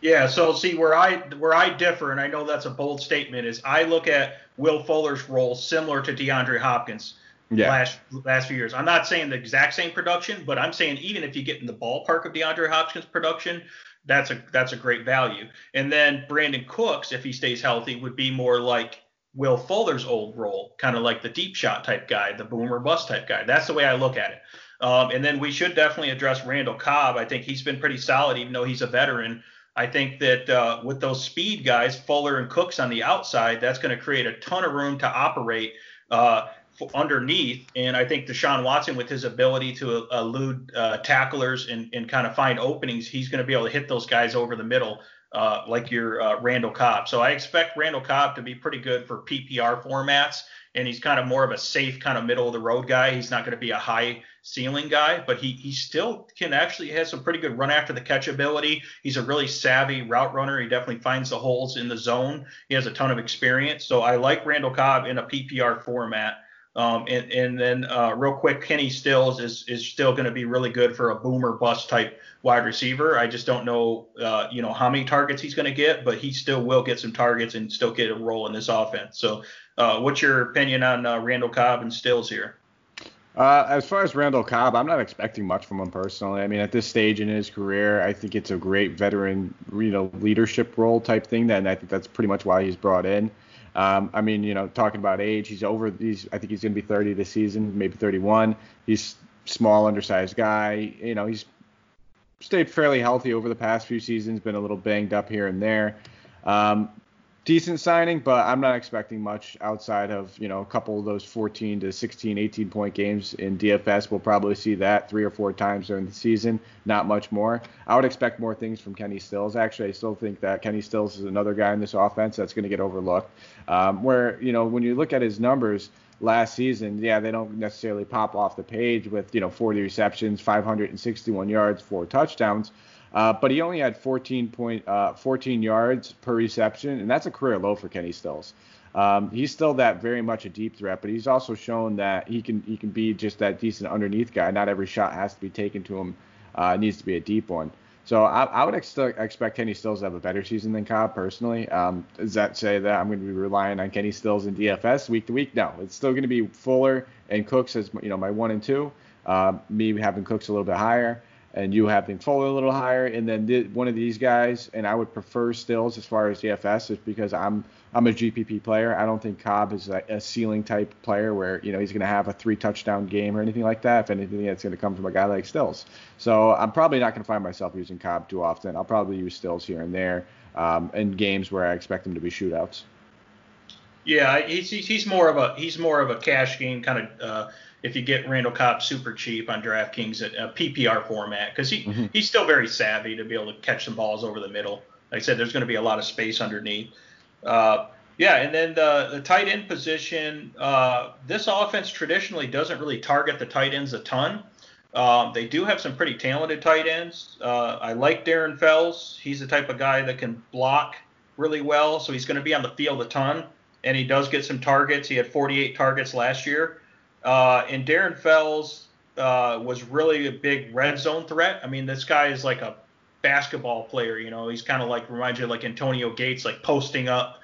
Yeah, so see where I where I differ, and I know that's a bold statement, is I look at Will Fuller's role similar to DeAndre Hopkins yeah. last last few years. I'm not saying the exact same production, but I'm saying even if you get in the ballpark of DeAndre Hopkins' production, that's a that's a great value. And then Brandin Cooks, if he stays healthy, would be more like Will Fuller's old role, kind of like the deep shot type guy, the boomer bust type guy. That's the way I look at it. Um, and then we should definitely address Randall Cobb. I think he's been pretty solid, even though he's a veteran. I think that uh, with those speed guys, Fuller and Cooks on the outside, that's going to create a ton of room to operate. Uh, underneath. And I think Deshaun Watson, with his ability to elude uh, tacklers and, and kind of find openings, he's going to be able to hit those guys over the middle, uh, like your uh, Randall Cobb. So I expect Randall Cobb to be pretty good for PPR formats. And he's kind of more of a safe, kind of middle of the road guy. He's not going to be a high ceiling guy, but he he still can actually has some pretty good run after the catch ability. He's a really savvy route runner. He definitely finds the holes in the zone. He has a ton of experience. So I like Randall Cobb in a PPR format. Um, and, and then uh, real quick, Kenny Stills is is still going to be really good for a boomer bust type wide receiver. I just don't know, uh, you know, how many targets he's going to get, but he still will get some targets and still get a role in this offense. So, uh, what's your opinion on uh, Randall Cobb and Stills here? Uh, as far as Randall Cobb, I'm not expecting much from him personally. I mean, at this stage in his career, I think it's a great veteran, you know, leadership role type thing. and I think that's pretty much why he's brought in. Um, I mean, you know, talking about age, he's over. He's I think he's going to be 30 this season, maybe 31. He's small, undersized guy. You know, he's stayed fairly healthy over the past few seasons. Been a little banged up here and there. Um, decent signing, but I'm not expecting much outside of, you know, a couple of those 14 to 16, 18 point games in DFS. We'll probably see that three or four times during the season, not much more. I would expect more things from Kenny Stills. Actually, I still think that Kenny Stills is another guy in this offense that's going to get overlooked. Um, where, you know, when you look at his numbers, last season, yeah, they don't necessarily pop off the page with you know 40 receptions, 561 yards, four touchdowns. Uh, but he only had 14 point, uh, 14 yards per reception, and that's a career low for Kenny Stills. Um, he's still that very much a deep threat, but he's also shown that he can he can be just that decent underneath guy. Not every shot has to be taken to him; uh, needs to be a deep one. So I, I would ex- expect Kenny Stills to have a better season than Cobb personally. Um, does that say that I'm going to be relying on Kenny Stills in DFS week to week? No, it's still going to be Fuller and Cooks as you know my one and two. Uh, me having Cooks a little bit higher and you have been Fuller a little higher, and then th- one of these guys, and I would prefer Stills as far as DFS, is because I'm I'm a GPP player. I don't think Cobb is a, a ceiling type player where you know he's going to have a three touchdown game or anything like that. If anything, that's going to come from a guy like Stills. So I'm probably not going to find myself using Cobb too often. I'll probably use Stills here and there um, in games where I expect them to be shootouts. Yeah, he's he's more of a he's more of a cash game kind of. Uh, if you get Randall Cobb super cheap on DraftKings at a PPR format because he mm-hmm. he's still very savvy to be able to catch some balls over the middle. Like I said, there's going to be a lot of space underneath. Uh, Yeah, and then the, the tight end position, uh, this offense traditionally doesn't really target the tight ends a ton. Um, they do have some pretty talented tight ends. Uh, I like Darren Fells. He's the type of guy that can block really well, so he's going to be on the field a ton, and he does get some targets. He had 48 targets last year. Uh, and Darren Fells uh, was really a big red zone threat. I mean, this guy is like a basketball player. You know, he's kind of like reminds you of like Antonio Gates, like posting up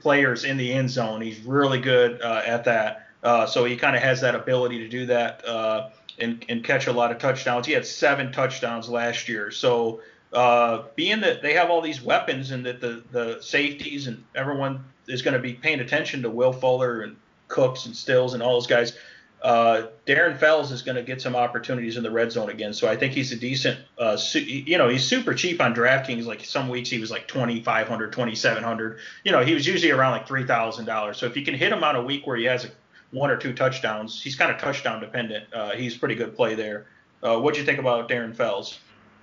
players in the end zone. He's really good uh, at that. Uh, so he kind of has that ability to do that uh, and, and catch a lot of touchdowns. He had seven touchdowns last year. So uh, being that they have all these weapons and that the, the safeties and everyone is going to be paying attention to Will Fuller and Cooks and Stills and all those guys, uh, Darren Fells is going to get some opportunities in the red zone again. So I think he's a decent, uh, su- you know, he's super cheap on DraftKings. Like some weeks he was like 2,500, 2,700. You know, he was usually around like $3,000. So if you can hit him on a week where he has a, one or two touchdowns, he's kind of touchdown dependent. Uh, he's pretty good play there. Uh, what do you think about Darren Fells?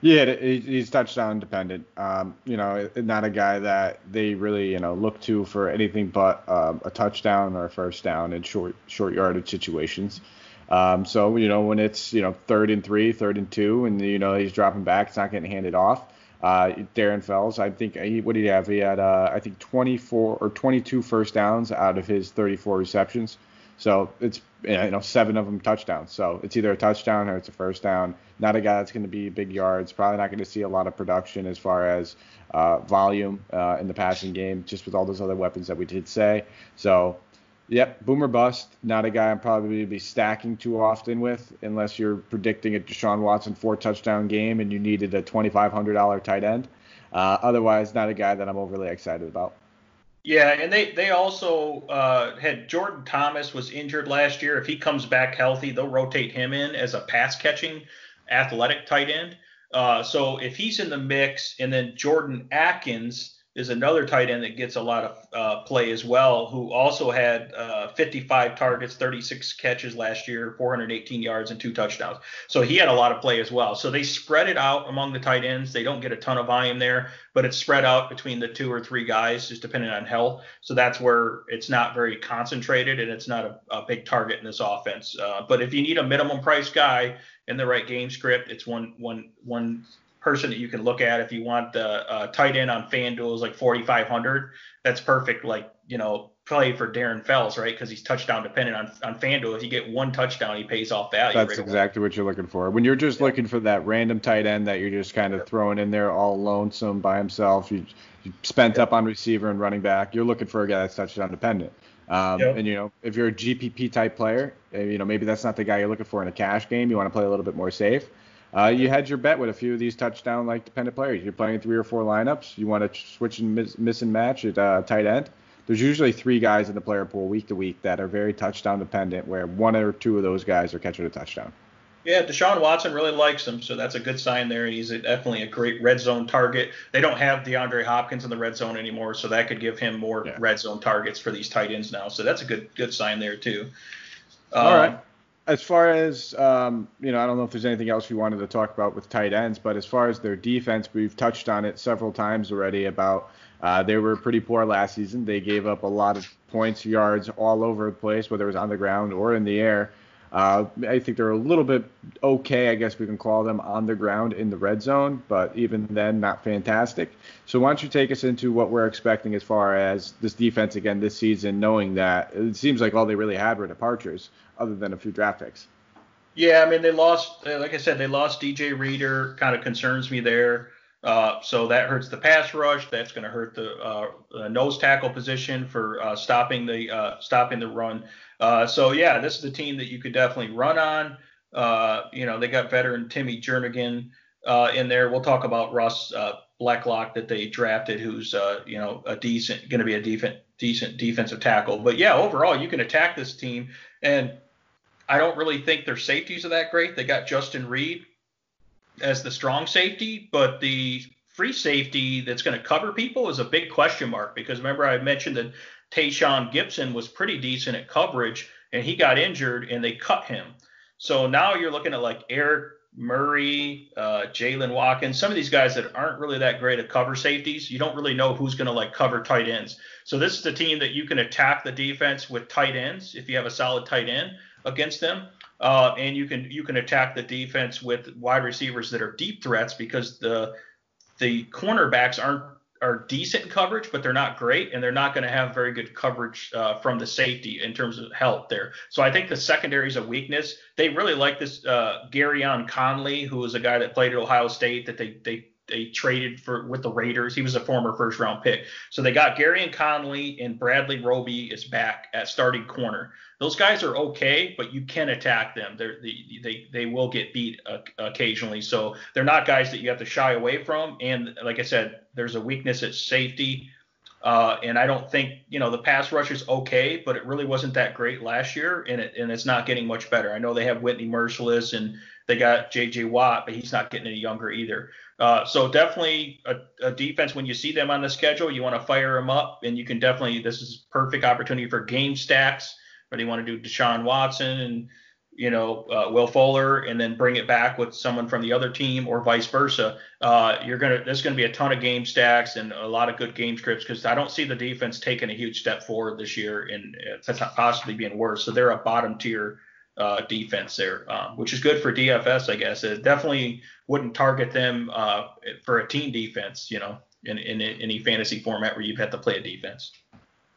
Yeah, he's touchdown dependent. Um, you know, not a guy that they really you know look to for anything but um, a touchdown or a first down in short short yardage situations. Um, so you know when it's you know third and three, third and two, and you know he's dropping back, it's not getting handed off. Uh, Darren Fells, I think he, what did he have? He had uh, I think 24 or 22 first downs out of his 34 receptions. So it's you know seven of them touchdowns. So it's either a touchdown or it's a first down. Not a guy that's going to be big yards. Probably not going to see a lot of production as far as uh, volume uh, in the passing game, just with all those other weapons that we did say. So Yep, boomer bust. Not a guy I'm probably going to be stacking too often with, unless you're predicting a Deshaun Watson four touchdown game and you needed a $2,500 tight end. Uh, otherwise, not a guy that I'm overly excited about. Yeah, and they they also uh, had Jordan Thomas was injured last year. If he comes back healthy, they'll rotate him in as a pass catching athletic tight end. Uh, so if he's in the mix, and then Jordan Akins is another tight end that gets a lot of uh, play as well, who also had uh, 55 targets, 36 catches last year, 418 yards, and two touchdowns. So he had a lot of play as well. So they spread it out among the tight ends. They don't get a ton of volume there, but it's spread out between the two or three guys, just depending on health. So that's where it's not very concentrated and it's not a, a big target in this offense. Uh, but if you need a minimum price guy in the right game script, it's one one one person that you can look at if you want the uh, tight end on FanDuel is like 4,500. That's perfect. Like, you know, play for Darren Fells, right? Because he's touchdown dependent on, on FanDuel. If you get one touchdown, he pays off value. That's right exactly away. what you're looking for. When you're just yeah. looking for that random tight end that you're just kind of throwing in there all lonesome by himself, you, you spent yeah. up on receiver and running back, you're looking for a guy that's touchdown dependent. Um, yep. And you know, if you're a GPP type player, eh, you know maybe that's not the guy you're looking for in a cash game. You want to play a little bit more safe. Uh, you had your bet with a few of these touchdown like dependent players. You're playing three or four lineups. You want to switch and miss, miss and match at uh, tight end. There's usually three guys in the player pool week to week that are very touchdown dependent, where one or two of those guys are catching a touchdown. Yeah, Deshaun Watson really likes him, so that's a good sign there. He's a, definitely a great red zone target. They don't have DeAndre Hopkins in the red zone anymore, so that could give him more yeah. red zone targets for these tight ends now. So that's a good good sign there too. All um, right as far as um, you know, I don't know if there's anything else you wanted to talk about with tight ends, but as far as their defense, we've touched on it several times already about uh, they were pretty poor last season. They gave up a lot of points, yards all over the place, whether it was on the ground or in the air. Uh, I think they're a little bit okay, I guess we can call them on the ground in the red zone, but even then, not fantastic. So why don't you take us into what we're expecting as far as this defense again this season, knowing that it seems like all they really had were departures, other than a few draft picks. Yeah, I mean they lost, like I said, they lost DJ Reader. Kind of concerns me there. Uh, so that hurts the pass rush. That's going to hurt the uh, nose tackle position for uh, stopping the uh, stopping the run. Uh, so yeah, this is a team that you could definitely run on. Uh, you know, they got veteran Timmy Jernigan in there. We'll talk about Ross Blacklock that they drafted, who's you know a decent, going to be a decent defensive tackle. But yeah, overall you can attack this team, and I don't really think their safeties are that great. They got Justin Reid as the strong safety, but the free safety that's going to cover people is a big question mark because remember I mentioned that Tashaun Gipson was pretty decent at coverage and he got injured and they cut him. So now you're looking at like Eric Murray, uh, Jaylen Watkins, some of these guys that aren't really that great at cover safeties. You don't really know who's going to like cover tight ends. So this is a team that you can attack the defense with tight ends if you have a solid tight end against them. Uh, and you can you can attack the defense with wide receivers that are deep threats because the the cornerbacks aren't are decent coverage, but they're not great, and they're not going to have very good coverage uh, from the safety in terms of help there. So I think the secondary is a weakness. They really like this uh, Gareon Conley, who was a guy that played at Ohio State that they they they traded for with the Raiders. He was a former first round pick. So they got Gareon Conley and Bradley Roby is back at starting corner. Those guys are okay, but you can attack them. They're, they they they will get beat uh, occasionally. So they're not guys that you have to shy away from. And like I said, there's a weakness at safety. Uh, and I don't think you know the pass rush is okay, but it really wasn't that great last year, and it and it's not getting much better. I know they have Whitney Mercilus and they got J.J. Watt, but he's not getting any younger either. Uh, so definitely a, a, defense when you see them on the schedule, you want to fire them up, and you can definitely this is perfect opportunity for game stacks. But you want to do Deshaun Watson and you know uh, Will Fuller, and then bring it back with someone from the other team or vice versa. Uh, you're gonna there's gonna be a ton of game stacks and a lot of good game scripts because I don't see the defense taking a huge step forward this year, and possibly being worse. So they're a bottom tier uh, defense there, um, which is good for DFS, I guess. It definitely wouldn't target them uh, for a team defense, you know, in, in, in, any fantasy format where you've had to play a defense.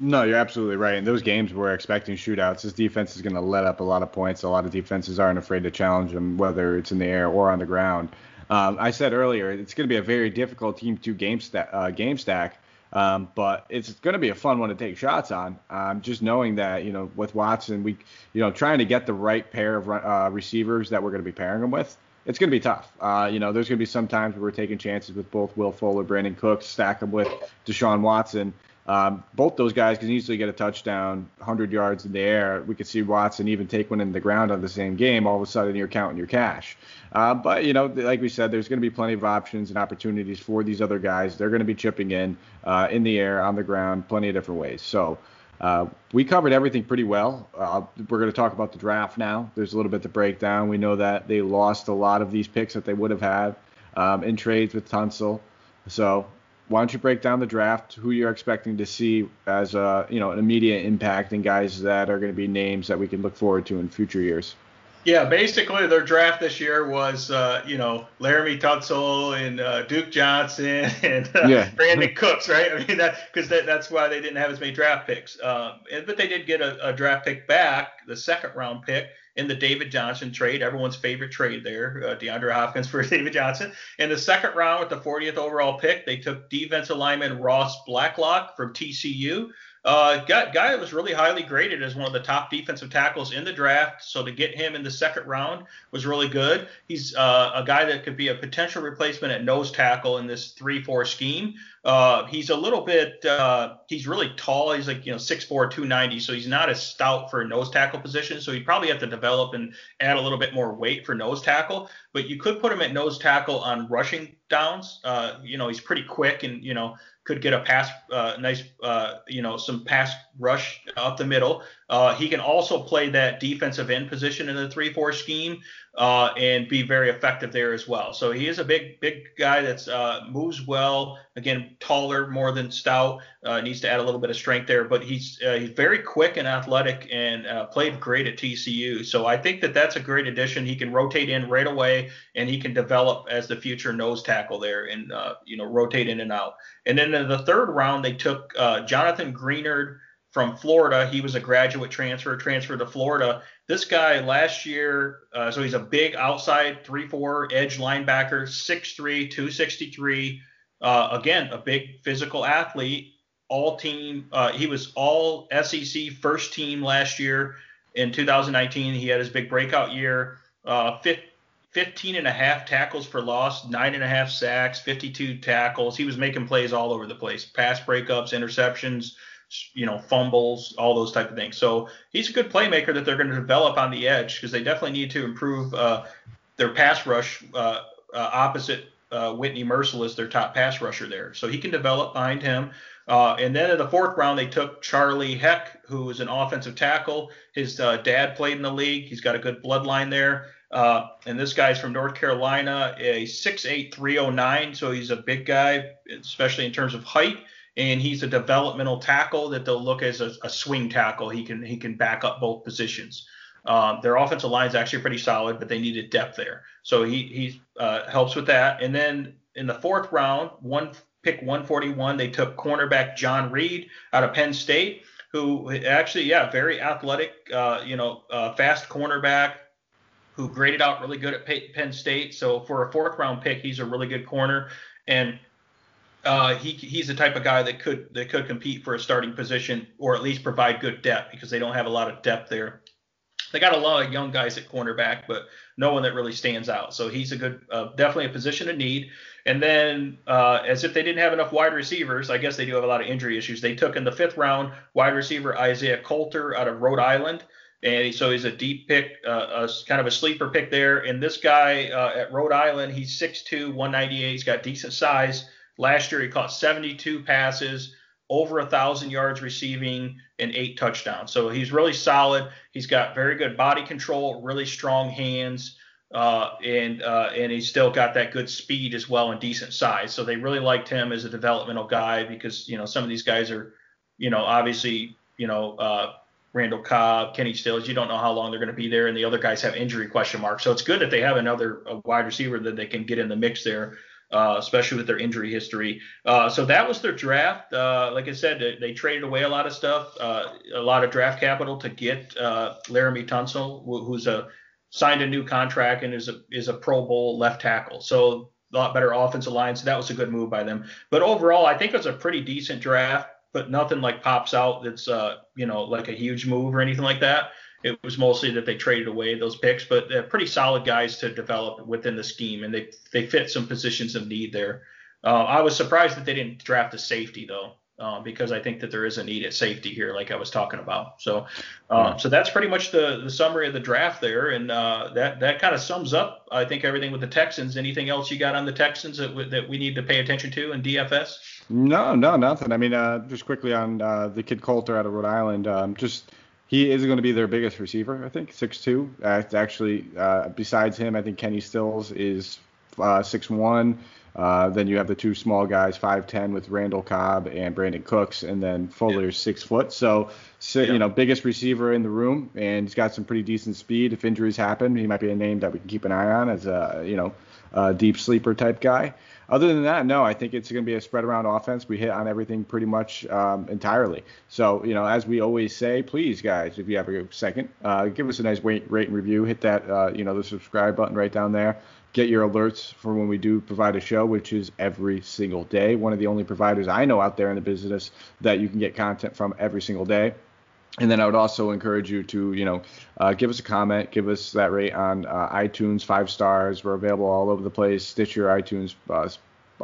No, you're absolutely right. In those games, we're expecting shootouts. This defense is going to let up a lot of points. A lot of defenses aren't afraid to challenge them, whether it's in the air or on the ground. Um, I said earlier, it's going to be a very difficult team to game, sta- uh, game stack um, but it's going to be a fun one to take shots on. Um, just knowing that, you know, with Watson, we, you know, trying to get the right pair of uh, receivers that we're going to be pairing him with, it's going to be tough. Uh, you know, there's going to be some times where we're taking chances with both Will Fuller, Brandin Cooks, stack them with Deshaun Watson. Um, both those guys can easily get a touchdown, 100 yards in the air. We could see Watson even take one in the ground on the same game. All of a sudden, you're counting your cash. Uh, but you know, like we said, there's going to be plenty of options and opportunities for these other guys. They're going to be chipping in uh, in the air, on the ground, plenty of different ways. So. Uh, we covered everything pretty well. Uh, we're going to talk about the draft now. There's a little bit to break down. We know that they lost a lot of these picks that they would have had um, in trades with Tunsil. So why don't you break down the draft, who you're expecting to see as a, you know an immediate impact, and guys that are going to be names that we can look forward to in future years. Yeah, basically their draft this year was, uh, you know, Laremy Tunsil and uh, Duke Johnson and uh, yeah. Brandin Cooks, right? I mean, that because that, that's why they didn't have as many draft picks. Um, and, but they did get a, a draft pick back, the second round pick in the David Johnson trade, everyone's favorite trade there, uh, DeAndre Hopkins for David Johnson. In the second round with the 40th overall pick, they took defensive lineman Ross Blacklock from TCU. Uh, guy, guy was really highly graded as one of the top defensive tackles in the draft. So to get him in the second round was really good. He's uh, a guy that could be a potential replacement at nose tackle in this 3-4 scheme. Uh, he's a little bit, uh, he's really tall. He's like, you know, 6'4", 290. So he's not as stout for a nose tackle position. So he'd probably have to develop and add a little bit more weight for nose tackle. But you could put him at nose tackle on rushing downs. Uh, you know, he's pretty quick and, you know, could get a pass, uh, nice, uh, you know, some pass rush up the middle. Uh, he can also play that defensive end position in the three-four scheme uh, and be very effective there as well. So he is a big, big guy that's uh, moves well. Again, taller, more than stout. Uh, needs to add a little bit of strength there, but he's uh, he's very quick and athletic and uh, played great at TCU. So I think that that's a great addition. He can rotate in right away, and he can develop as the future nose tackle there, and you know rotate in and out. And then in the third round, they took Jonathan Greenard from Florida. He was a graduate transfer, transferred to Florida. This guy last year, uh, so he's a big outside 3-4 edge linebacker, 6'3", 263. Uh, again, a big physical athlete. All team. Uh, he was all SEC first team last year. In 2019, he had his big breakout year. Uh, 15 and a half tackles for loss, nine and a half sacks, 52 tackles. He was making plays all over the place. Pass breakups, interceptions you know, fumbles, all those type of things. So he's a good playmaker that they're going to develop on the edge because they definitely need to improve uh, their pass rush uh, uh, opposite uh, Whitney Mercilus, their top pass rusher there. So he can develop behind him. Uh, and then in the fourth round, they took Charlie Heck, who is an offensive tackle. His uh, dad played in the league. He's got a good bloodline there. Uh, and this guy's from North Carolina, a 6'8", 309, so he's a big guy, especially in terms of height. And he's a developmental tackle that they'll look as a, a swing tackle. He can he can back up both positions. Um, their offensive line is actually pretty solid, but they needed depth there. So he he uh, helps with that. And then in the fourth round, one pick 141, they took cornerback John Reid out of Penn State, who actually yeah very athletic, uh, you know, uh, fast cornerback who graded out really good at Penn State. So for a fourth round pick, he's a really good corner, and uh, he he's the type of guy that could that could compete for a starting position or at least provide good depth because they don't have a lot of depth there they got a lot of young guys at cornerback, but no one that really stands out. So he's a good, uh, definitely a position of need. And then, uh, as if they didn't have enough wide receivers, I guess they do have a lot of injury issues. They took in the fifth round wide receiver Isaiah Coulter out of Rhode Island. And so he's a deep pick, uh, a, kind of a sleeper pick there. And this guy uh, at Rhode Island, he's 6'2, 198. He's got decent size. Last year, he caught 72 passes over a thousand yards receiving and eight touchdowns. So he's really solid. He's got very good body control, really strong hands, uh, and uh, and he's still got that good speed as well and decent size. So they really liked him as a developmental guy because you know some of these guys are, you know, obviously you know. Uh, Randall Cobb, Kenny Stills, you don't know how long they're going to be there, and the other guys have injury question marks. So it's good that they have another wide receiver that they can get in the mix there uh, especially with their injury history. Uh, so that was their draft. Uh, like I said, they, they, traded away a lot of stuff, uh, a lot of draft capital to get uh, Laremy Tunsil, who's a signed a new contract and is a is a Pro Bowl left tackle. So a lot better offensive line. So that was a good move by them. But overall, I think it was a pretty decent draft. But nothing like pops out that's uh, you know like a huge move or anything like that. It was mostly that they traded away those picks, but they're pretty solid guys to develop within the scheme, and they they fit some positions of need there. Uh, I was surprised that they didn't draft a safety though, uh, because I think that there is a need at safety here, like I was talking about. So, uh, so that's pretty much the the summary of the draft there, and uh, that that kind of sums up, I think, everything with the Texans. Anything else you got on the Texans that, w- that we need to pay attention to in DFS? No, no, nothing. I mean, uh, just quickly on uh, the kid Coulter out of Rhode Island, um, just he is going to be their biggest receiver, I think, six two. Uh, actually, uh, besides him, I think Kenny Stills is uh, six one. Uh, then you have the two small guys, five ten, with Randall Cobb and Brandin Cooks, and then Fuller's yeah. six foot. So, so yeah. you know, biggest receiver in the room, and he's got some pretty decent speed. If injuries happen, he might be a name that we can keep an eye on as a you know, a deep sleeper type guy other than that, no, I think it's going to be a spread around offense. We hit on everything pretty much um, entirely. So, you know, as we always say, please, guys, if you have a second, uh, give us a nice rate, rate and review. Hit that, uh, you know, the subscribe button right down there. Get your alerts for when we do provide a show, which is every single day. One of the only providers I know out there in the business that you can get content from every single day. And then I would also encourage you to, you know, uh, give us a comment, give us that rate on uh, iTunes, five stars. We're available all over the place: Stitcher, iTunes, uh,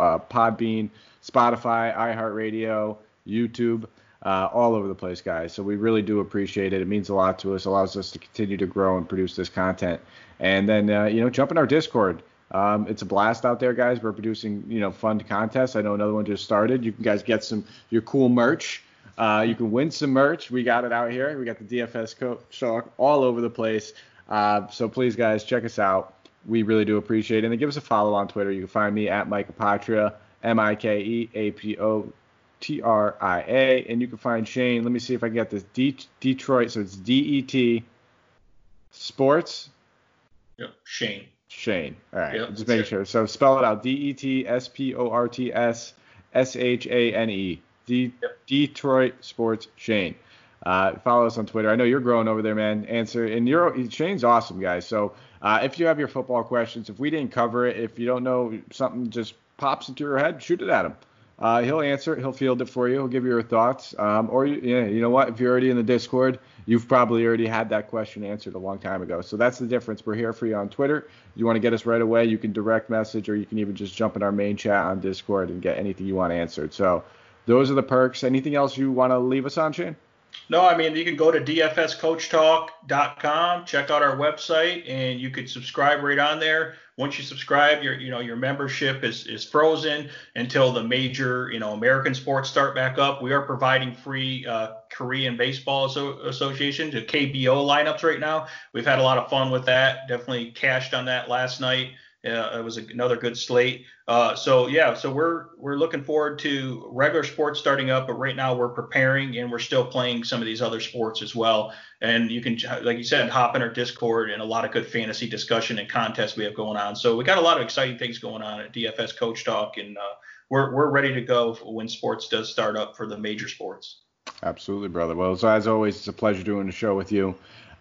uh, Podbean, Spotify, iHeartRadio, YouTube, uh, all over the place, guys. So we really do appreciate it. It means a lot to us. Allows us to continue to grow and produce this content. And then, uh, you know, jump in our Discord. Um, it's a blast out there, guys. We're producing, you know, fun contests. I know another one just started. You can guys get some your cool merch. Uh, you can win some merch. We got it out here. We got the DFS co- show all over the place. Uh, so please, guys, check us out. We really do appreciate it. And then give us a follow on Twitter. You can find me at Mike Apotria, M I K E A P O T R I A. And you can find Shane. Let me see if I can get this. D- Detroit. So it's D E T Sports. Yep. Shane. Shane. All right. Yep, just make sure. So spell it out. D E T S P O R T S S H A N E. D- yep. Detroit Sports Shane. Uh, follow us on Twitter. I know you're growing over there, man. Answer and you're Shane's awesome, guys. So uh, if you have your football questions, if we didn't cover it, if you don't know something just pops into your head, shoot it at him. Uh, he'll answer it. He'll field it for you. He'll give you your thoughts. Um, or yeah, you know what? If you're already in the Discord, you've probably already had that question answered a long time ago. So that's the difference. We're here for you on Twitter. You want to get us right away, you can direct message, or you can even just jump in our main chat on Discord and get anything you want answered. So those are the perks. Anything else you want to leave us on, Shane? No, I mean you can go to dfscoachtalk.com, check out our website, and you could subscribe right on there. Once you subscribe, your you know your membership is is frozen until the major you know American sports start back up. We are providing free uh, Korean Baseball Association to KBO lineups right now. We've had a lot of fun with that. Definitely cashed on that last night. Uh, it was another good slate. Uh, so yeah, so we're we're looking forward to regular sports starting up, but right now we're preparing and we're still playing some of these other sports as well. And you can, like you said, hop in our Discord and a lot of good fantasy discussion and contests we have going on. So we got a lot of exciting things going on at DFS Coach Talk, and uh, we're we're ready to go when sports does start up for the major sports. Absolutely, brother. Well, as always, it's a pleasure doing the show with you.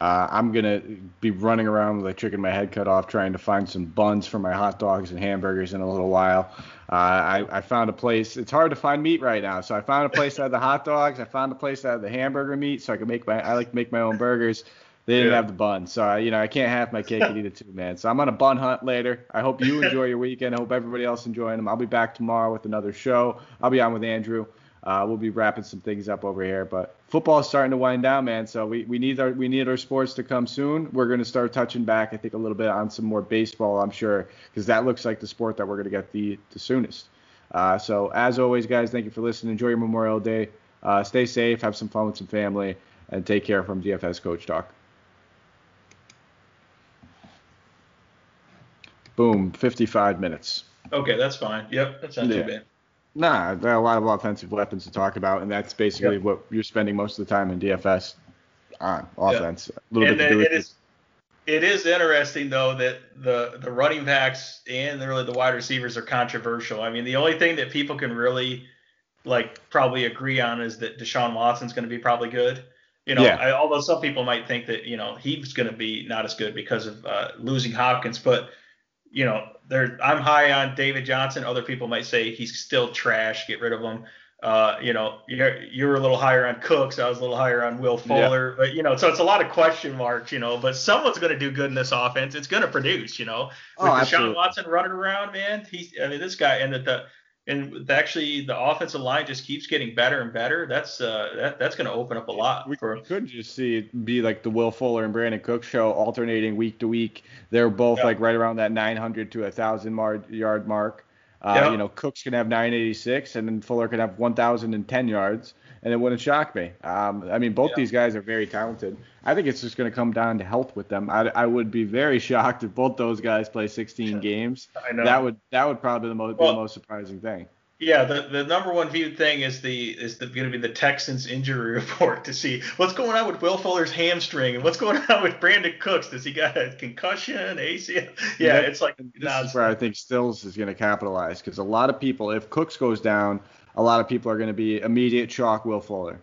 Uh, I'm gonna be running around with a chicken my head cut off, trying to find some buns for my hot dogs and hamburgers in a little while. Uh, I, I, found a place. It's hard to find meat right now, so I found a place that had the hot dogs. I found a place that had the hamburger meat, so I could make my. I like to make my own burgers. They didn't yeah. have the bun, so I, you know I can't have my cake and eat it too, man. So I'm on a bun hunt later. I hope you enjoy your weekend. I hope everybody else enjoying them. I'll be back tomorrow with another show. I'll be on with Andrew. Uh, we'll be wrapping some things up over here, but football is starting to wind down, man. So we, we need our we need our sports to come soon. We're going to start touching back, I think, a little bit on some more baseball, I'm sure, because that looks like the sport that we're going to get the the soonest. Uh, so as always, guys, thank you for listening. Enjoy your Memorial Day. Uh, stay safe, have some fun with some family, and take care from DFS Coach Talk. Boom, 55 minutes. Okay, that's fine. Yep, that's not yeah. too bad. Nah, there are a lot of offensive weapons to talk about, and that's basically yep. what you're spending most of the time in DFS on offense. Yep. A little and bit to do it is, it is interesting though that the the running backs and really the wide receivers are controversial. I mean, the only thing that people can really like probably agree on is that Deshaun Watson's going to be probably good. You know, yeah. I, although some people might think that you know he's going to be not as good because of uh, losing Hopkins, but you know, there I'm high on David Johnson. Other people might say he's still trash. Get rid of him. Uh, you know, you're you're a little higher on Cooks. I was a little higher on Will Fuller. Yeah. But you know, so it's a lot of question marks. You know, but someone's going to do good in this offense. It's going to produce. You know, with oh, Deshaun Watson running around, man. He's I mean, this guy and the, the and actually the offensive line just keeps getting better and better. That's uh that, that's going to open up a lot. We for, could just see it be like the Will Fuller and Brandin Cook show, alternating week to week. They're both yeah. like right around that 900 to a thousand yard mark. Uh, yeah. You know, Cooks can have 986, and then Fuller can have 1,010 yards and it wouldn't shock me. Um, I mean, both yeah. these guys are very talented. I think it's just going to come down to health with them. I, I, would be very shocked if both those guys play 16 games. I know. That would that would probably be the most, well, be the most surprising thing. Yeah, the, the number one viewed thing is the is the, going to be the Texans injury report to see what's going on with Will Fuller's hamstring and what's going on with Brandin Cooks. Does he got a concussion, ACL? Yeah, yeah it's like this is where I think Stills is going to capitalize because a lot of people, if Cooks goes down, a lot of people are going to be immediate chalk Will Fuller.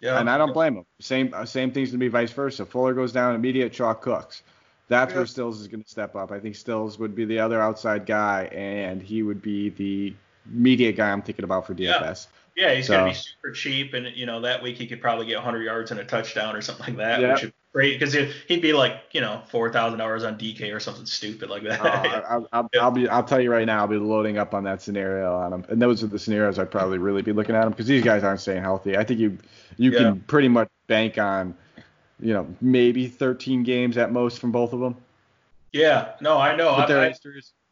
Yeah. And I don't blame him. Same uh, same things going to be vice versa. Fuller goes down, immediate chalk Cooks. That's yeah. where Stills is going to step up. I think Stills would be the other outside guy, and he would be the media guy I'm thinking about for DFS. Yeah, yeah he's so. going to be super cheap, and you know that week he could probably get 100 yards and a touchdown or something like that, yeah. which would great because he'd be like you know four thousand dollars on DK or something stupid like that. Uh, I'll, I'll, be I'll tell you right now I'll be loading up on that scenario on him, and those are the scenarios I'd probably really be looking at him because these guys aren't staying healthy. I think you you yeah. can pretty much bank on you know maybe 13 games at most from both of them. Yeah, no, I know. I, I,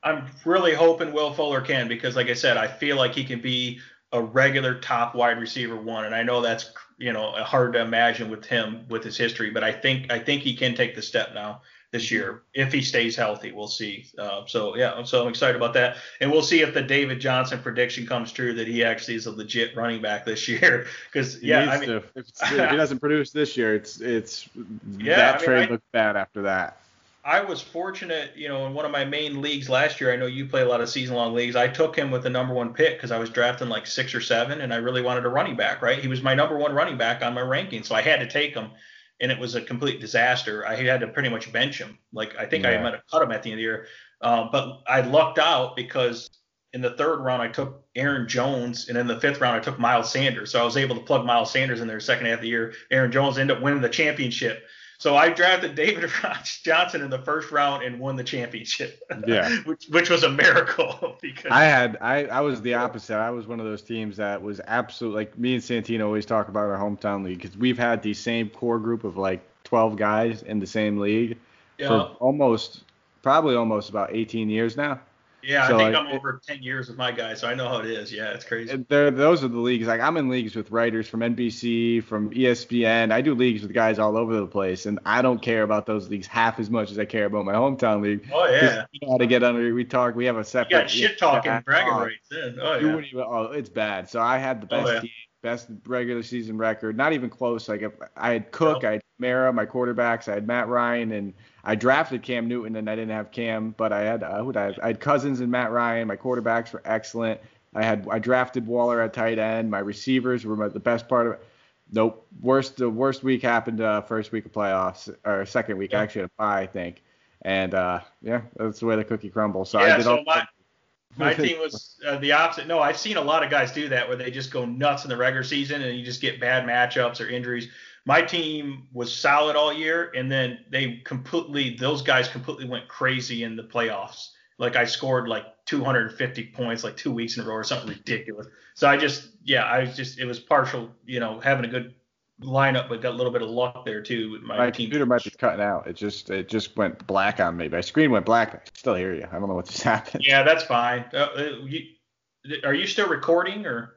I'm really hoping Will Fuller can because, like I said, I feel like he can be a regular top wide receiver one, and I know that's you know hard to imagine with him with his history, but I think I think he can take the step now this year if he stays healthy. We'll see. Uh, so yeah, so I'm excited about that, and we'll see if the David Johnson prediction comes true that he actually is a legit running back this year. Because yeah, I mean, if, if, he doesn't produce this year, it's it's yeah, that I mean, trade I, looks bad after that. I was fortunate, you know, in one of my main leagues last year. I know you play a lot of season long leagues. I took him with the number one pick because I was drafting like six or seven, and I really wanted a running back. Right, he was my number one running back on my ranking, so I had to take him, and it was a complete disaster. I had to pretty much bench him. Like I think yeah. I might have cut him at the end of the year, uh, but I lucked out because in the third round I took Aaron Jones, and in the fifth round I took Miles Sanders. So I was able to plug Miles Sanders in there second half of the year. Aaron Jones ended up winning the championship. So I drafted David Johnson in the first round and won the championship. Yeah. which which was a miracle because I had I I was the opposite. I was one of those teams that was absolute like me and Santino always talk about our hometown league because we've had the same core group of like 12 guys in the same league yeah. for almost probably almost about 18 years now. Yeah, So, I think like, I'm over 10 years with my guys, so I know how it is. Yeah, it's crazy. Those are the leagues. Like I'm in leagues with writers from NBC, from ESPN. I do leagues with guys all over the place, and I don't care about those leagues half as much as I care about my hometown league. oh yeah. You got to get under. We talk. We have a You separate. got shit talking, bragging oh, rights then. Oh yeah. even, oh, it's bad. So I had the Oh, best yeah. team, best regular season record, not even close. Like if I had Cook, I had Mara, my quarterbacks, I had Matt Ryan, and I drafted Cam Newton, and I didn't have Cam, but I had uh, I, have? I had Cousins and Matt Ryan. My quarterbacks were excellent. I had I drafted Waller at tight end. My receivers were my, the best part of it. Nope. Worst the worst week happened uh, first week of playoffs or second week Yeah. actually a bye I think. And uh, yeah, that's the way the cookie crumbles. So I yeah, did so all my my team was uh, the opposite. No, I've seen a lot of guys do that where they just go nuts in the regular season and you just get bad matchups or injuries. My team was solid all year, and then they completely those guys completely went crazy in the playoffs. Like I scored like 250 points like two weeks in a row or something ridiculous. So I just yeah, I was just it was partial, you know, having a good lineup, but got a little bit of luck there too with my, My computer might be cutting out. It just it just went black on me. My screen went black. I still hear you. I don't know what just happened. Yeah, that's fine. Uh, uh, you, are you still recording or?